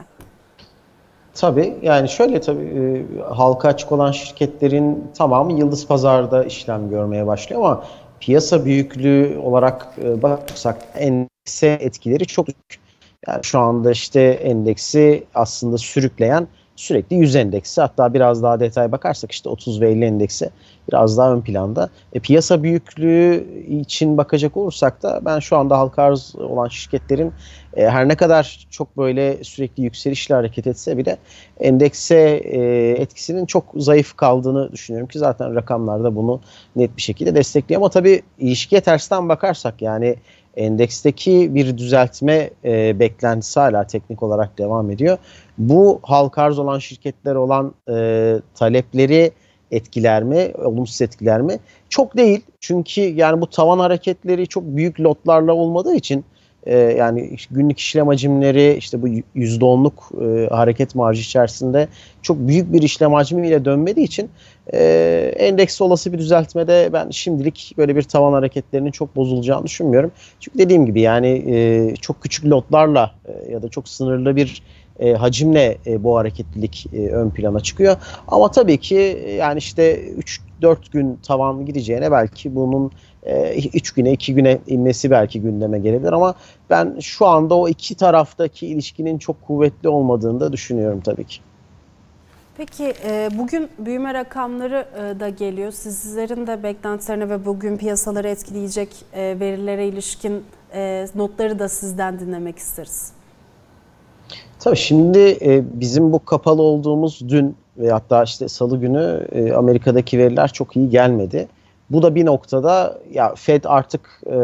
Tabii yani şöyle tabii e, halka açık olan şirketlerin tamamı Yıldız Pazar'da işlem görmeye başlıyor ama piyasa büyüklüğü olarak e, bakarsak endekse etkileri çok büyük. Yani şu anda işte endeksi aslında sürükleyen sürekli 100 endeksi hatta biraz daha detay bakarsak işte 30 ve 50 endeksi biraz daha ön planda. E, piyasa büyüklüğü için bakacak olursak da ben şu anda halka arz olan şirketlerin e, her ne kadar çok böyle sürekli yükselişle hareket etse bile endekse e, etkisinin çok zayıf kaldığını düşünüyorum ki zaten rakamlarda bunu net bir şekilde destekliyor. Ama tabii ilişkiye tersten bakarsak yani endeksteki bir düzeltme e, beklentisi hala teknik olarak devam ediyor. Bu halka arz olan şirketler olan e, talepleri etkiler mi, olumsuz etkiler mi? Çok değil. Çünkü yani bu tavan hareketleri çok büyük lotlarla olmadığı için e, yani günlük işlem hacimleri işte bu %10'luk e, hareket marjı içerisinde çok büyük bir işlem hacmiyle dönmediği için e, endeks olası bir düzeltmede ben şimdilik böyle bir tavan hareketlerinin çok bozulacağını düşünmüyorum. Çünkü dediğim gibi yani e, çok küçük lotlarla e, ya da çok sınırlı bir e, hacimle e, bu hareketlilik e, ön plana çıkıyor. Ama tabii ki e, yani işte 3-4 gün tavan gideceğine belki bunun 3 e, güne 2 güne inmesi belki gündeme gelebilir ama ben şu anda o iki taraftaki ilişkinin çok kuvvetli olmadığını da düşünüyorum tabii ki. Peki e, bugün büyüme rakamları da geliyor. Sizlerin de beklentilerine ve bugün piyasaları etkileyecek verilere ilişkin notları da sizden dinlemek isteriz. Tabii şimdi bizim bu kapalı olduğumuz dün ve hatta işte salı günü Amerika'daki veriler çok iyi gelmedi. Bu da bir noktada ya Fed artık e,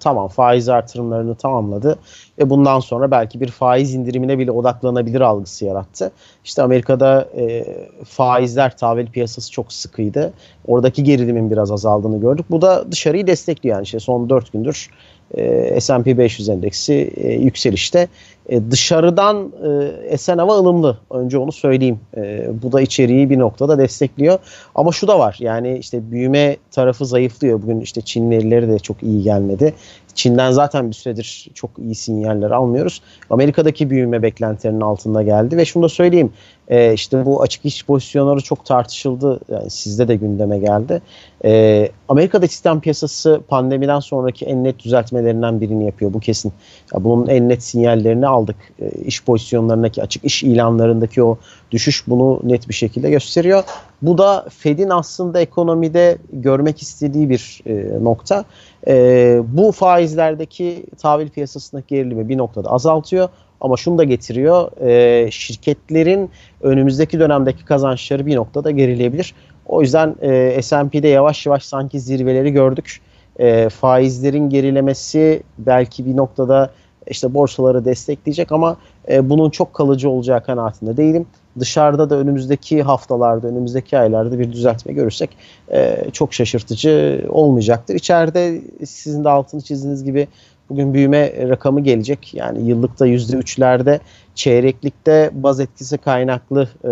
tamam faiz artırımlarını tamamladı ve bundan sonra belki bir faiz indirimine bile odaklanabilir algısı yarattı. İşte Amerika'da e, faizler tahvil piyasası çok sıkıydı. Oradaki gerilimin biraz azaldığını gördük. Bu da dışarıyı destekliyor yani işte son 4 gündür e, S&P 500 endeksi e, yükselişte. E, dışarıdan e, esen hava ılımlı. Önce onu söyleyeyim. E, bu da içeriği bir noktada destekliyor. Ama şu da var. Yani işte büyüme tarafı zayıflıyor. Bugün işte Çin verileri de çok iyi gelmedi. Çin'den zaten bir süredir çok iyi sinyaller almıyoruz. Amerika'daki büyüme beklentilerinin altında geldi ve şunu da söyleyeyim. E, işte bu açık iş pozisyonları çok tartışıldı. Yani sizde de gündeme geldi. E, Amerika'da sistem piyasası pandemiden sonraki en net düzeltmelerinden birini yapıyor. Bu kesin. Ya bunun en net sinyallerini aldık. E, iş pozisyonlarındaki açık iş ilanlarındaki o düşüş bunu net bir şekilde gösteriyor. Bu da Fed'in aslında ekonomide görmek istediği bir e, nokta. E, bu faizlerdeki tahvil piyasasındaki gerilimi bir noktada azaltıyor. Ama şunu da getiriyor, e, şirketlerin önümüzdeki dönemdeki kazançları bir noktada gerileyebilir. O yüzden S&P'de yavaş yavaş sanki zirveleri gördük. E, faizlerin gerilemesi belki bir noktada işte borsaları destekleyecek ama e, bunun çok kalıcı olacağı kanaatinde değilim. Dışarıda da önümüzdeki haftalarda, önümüzdeki aylarda bir düzeltme görürsek e, çok şaşırtıcı olmayacaktır. İçeride sizin de altını çizdiğiniz gibi bugün büyüme rakamı gelecek. Yani yıllıkta %3'lerde, çeyreklikte baz etkisi kaynaklı e,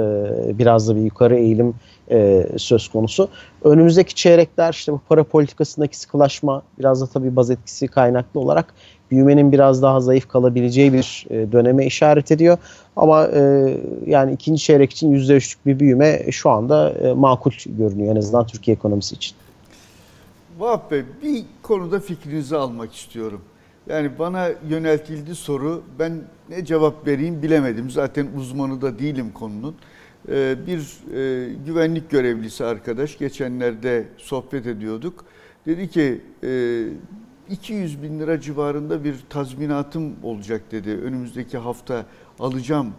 biraz da bir yukarı eğilim e, söz konusu. Önümüzdeki çeyrekler işte bu para politikasındaki sıkılaşma biraz da tabii baz etkisi kaynaklı olarak büyümenin biraz daha zayıf kalabileceği bir e, döneme işaret ediyor. Ama e, yani ikinci çeyrek için %3'lük bir büyüme şu anda e, makul görünüyor en azından Türkiye ekonomisi için. Vahap Bey bir konuda fikrinizi almak istiyorum. Yani bana yöneltildi soru ben ne cevap vereyim bilemedim. Zaten uzmanı da değilim konunun. Ee, bir e, güvenlik görevlisi arkadaş geçenlerde sohbet ediyorduk. Dedi ki 200 e, bin lira civarında bir tazminatım olacak dedi. Önümüzdeki hafta alacağım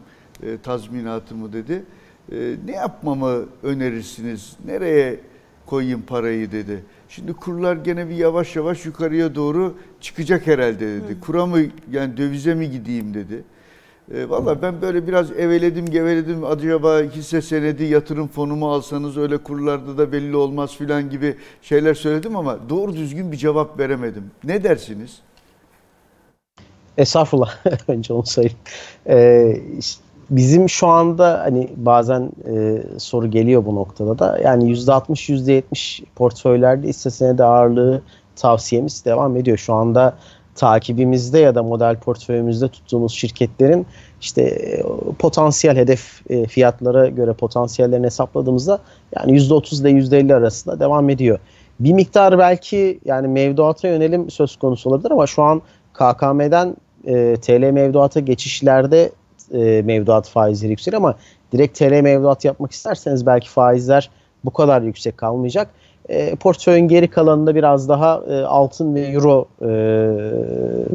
e, tazminatımı dedi. Ne yapmamı önerirsiniz? Nereye koyayım parayı dedi. Şimdi kurlar gene bir yavaş yavaş yukarıya doğru çıkacak herhalde dedi. Kura mı yani dövize mi gideyim dedi. E, Valla ben böyle biraz eveledim geveledim acaba hisse senedi yatırım fonumu alsanız öyle kurlarda da belli olmaz filan gibi şeyler söyledim ama doğru düzgün bir cevap veremedim. Ne dersiniz? Estağfurullah [laughs] önce onu söyleyeyim. Ee, bizim şu anda hani bazen e, soru geliyor bu noktada da yani %60 %70 portföylerde hisse senedi ağırlığı tavsiyemiz devam ediyor. Şu anda takibimizde ya da model portföyümüzde tuttuğumuz şirketlerin işte e, potansiyel hedef e, fiyatlara göre potansiyellerini hesapladığımızda yani %30 ile %50 arasında devam ediyor. Bir miktar belki yani mevduata yönelim söz konusu olabilir ama şu an KKM'den e, TL mevduata geçişlerde e, mevduat faizleri yükseliyor ama direkt TL mevduat yapmak isterseniz belki faizler bu kadar yüksek kalmayacak. E, portföyün geri kalanında biraz daha e, altın ve euro e,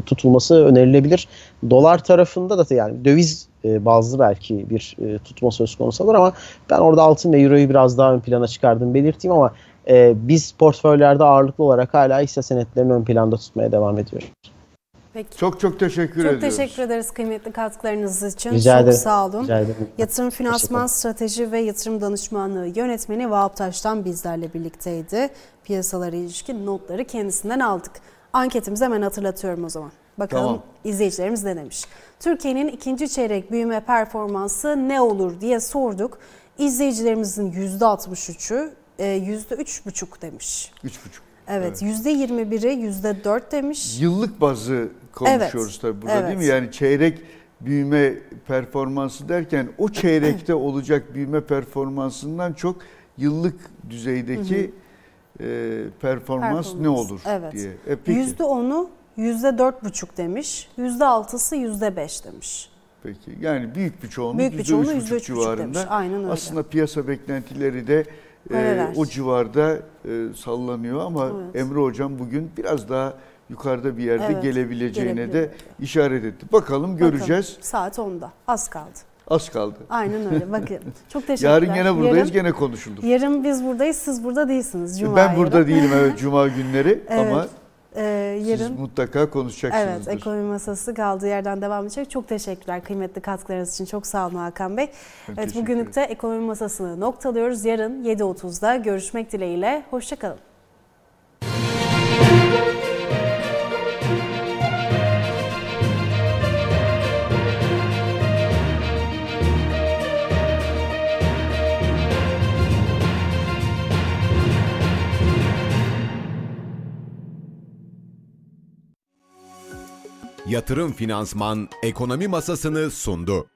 tutulması önerilebilir. Dolar tarafında da yani döviz e, bazlı belki bir e, tutma söz konusu olur ama ben orada altın ve euroyu biraz daha ön plana çıkardım belirteyim ama e, biz portföylerde ağırlıklı olarak hala hisse senetlerini ön planda tutmaya devam ediyoruz. Peki. Çok çok teşekkür çok ediyoruz. Çok teşekkür ederiz kıymetli katkılarınız için. Rica çok ederim. sağ olun. Rica ederim. Yatırım Finansman Strateji ve Yatırım Danışmanlığı Yönetmeni Vahap Taş'tan bizlerle birlikteydi. Piyasalara ilişkin notları kendisinden aldık. Anketimizi hemen hatırlatıyorum o zaman. Bakalım tamam. izleyicilerimiz ne demiş. Türkiye'nin ikinci çeyrek büyüme performansı ne olur diye sorduk. İzleyicilerimizin %63'ü %3,5 demiş. 3,5. Evet, yüzde evet. %21'i yüzde 4 demiş. Yıllık bazı konuşuyoruz evet. tabii burada evet. değil mi? Yani çeyrek büyüme performansı derken o çeyrekte [clears throat] olacak büyüme performansından çok yıllık düzeydeki hı hı. E, performans, performans ne olur evet. diye. E, yüzde 10'u yüzde dört buçuk demiş, yüzde altısı yüzde beş demiş. Peki yani büyük bir çoğunluk büyük bir çoğunluğu yüzde üç civarında. Demiş. Aynen öyle. Aslında piyasa beklentileri de e, o civarda e, sallanıyor ama evet. Emre Hocam bugün biraz daha yukarıda bir yerde evet, gelebileceğine de işaret etti. Bakalım göreceğiz. Bakalım. Saat 10'da az kaldı. Az kaldı. Aynen öyle. [laughs] Bakın. Çok teşekkürler. Yarın gene buradayız, yarın, gene konuşulur. Yarın biz buradayız, siz burada değilsiniz. Cuma ben burada yarın. değilim evet [laughs] Cuma günleri evet. ama ee, yarın, Siz mutlaka konuşacaksınızdır. Evet, ekonomi masası kaldığı yerden devam edecek. Çok teşekkürler kıymetli katkılarınız için. Çok sağ olun Hakan Bey. Ben evet, bugünlük de ekonomi masasını noktalıyoruz. Yarın 7.30'da görüşmek dileğiyle. Hoşçakalın. Yatırım Finansman ekonomi masasını sundu.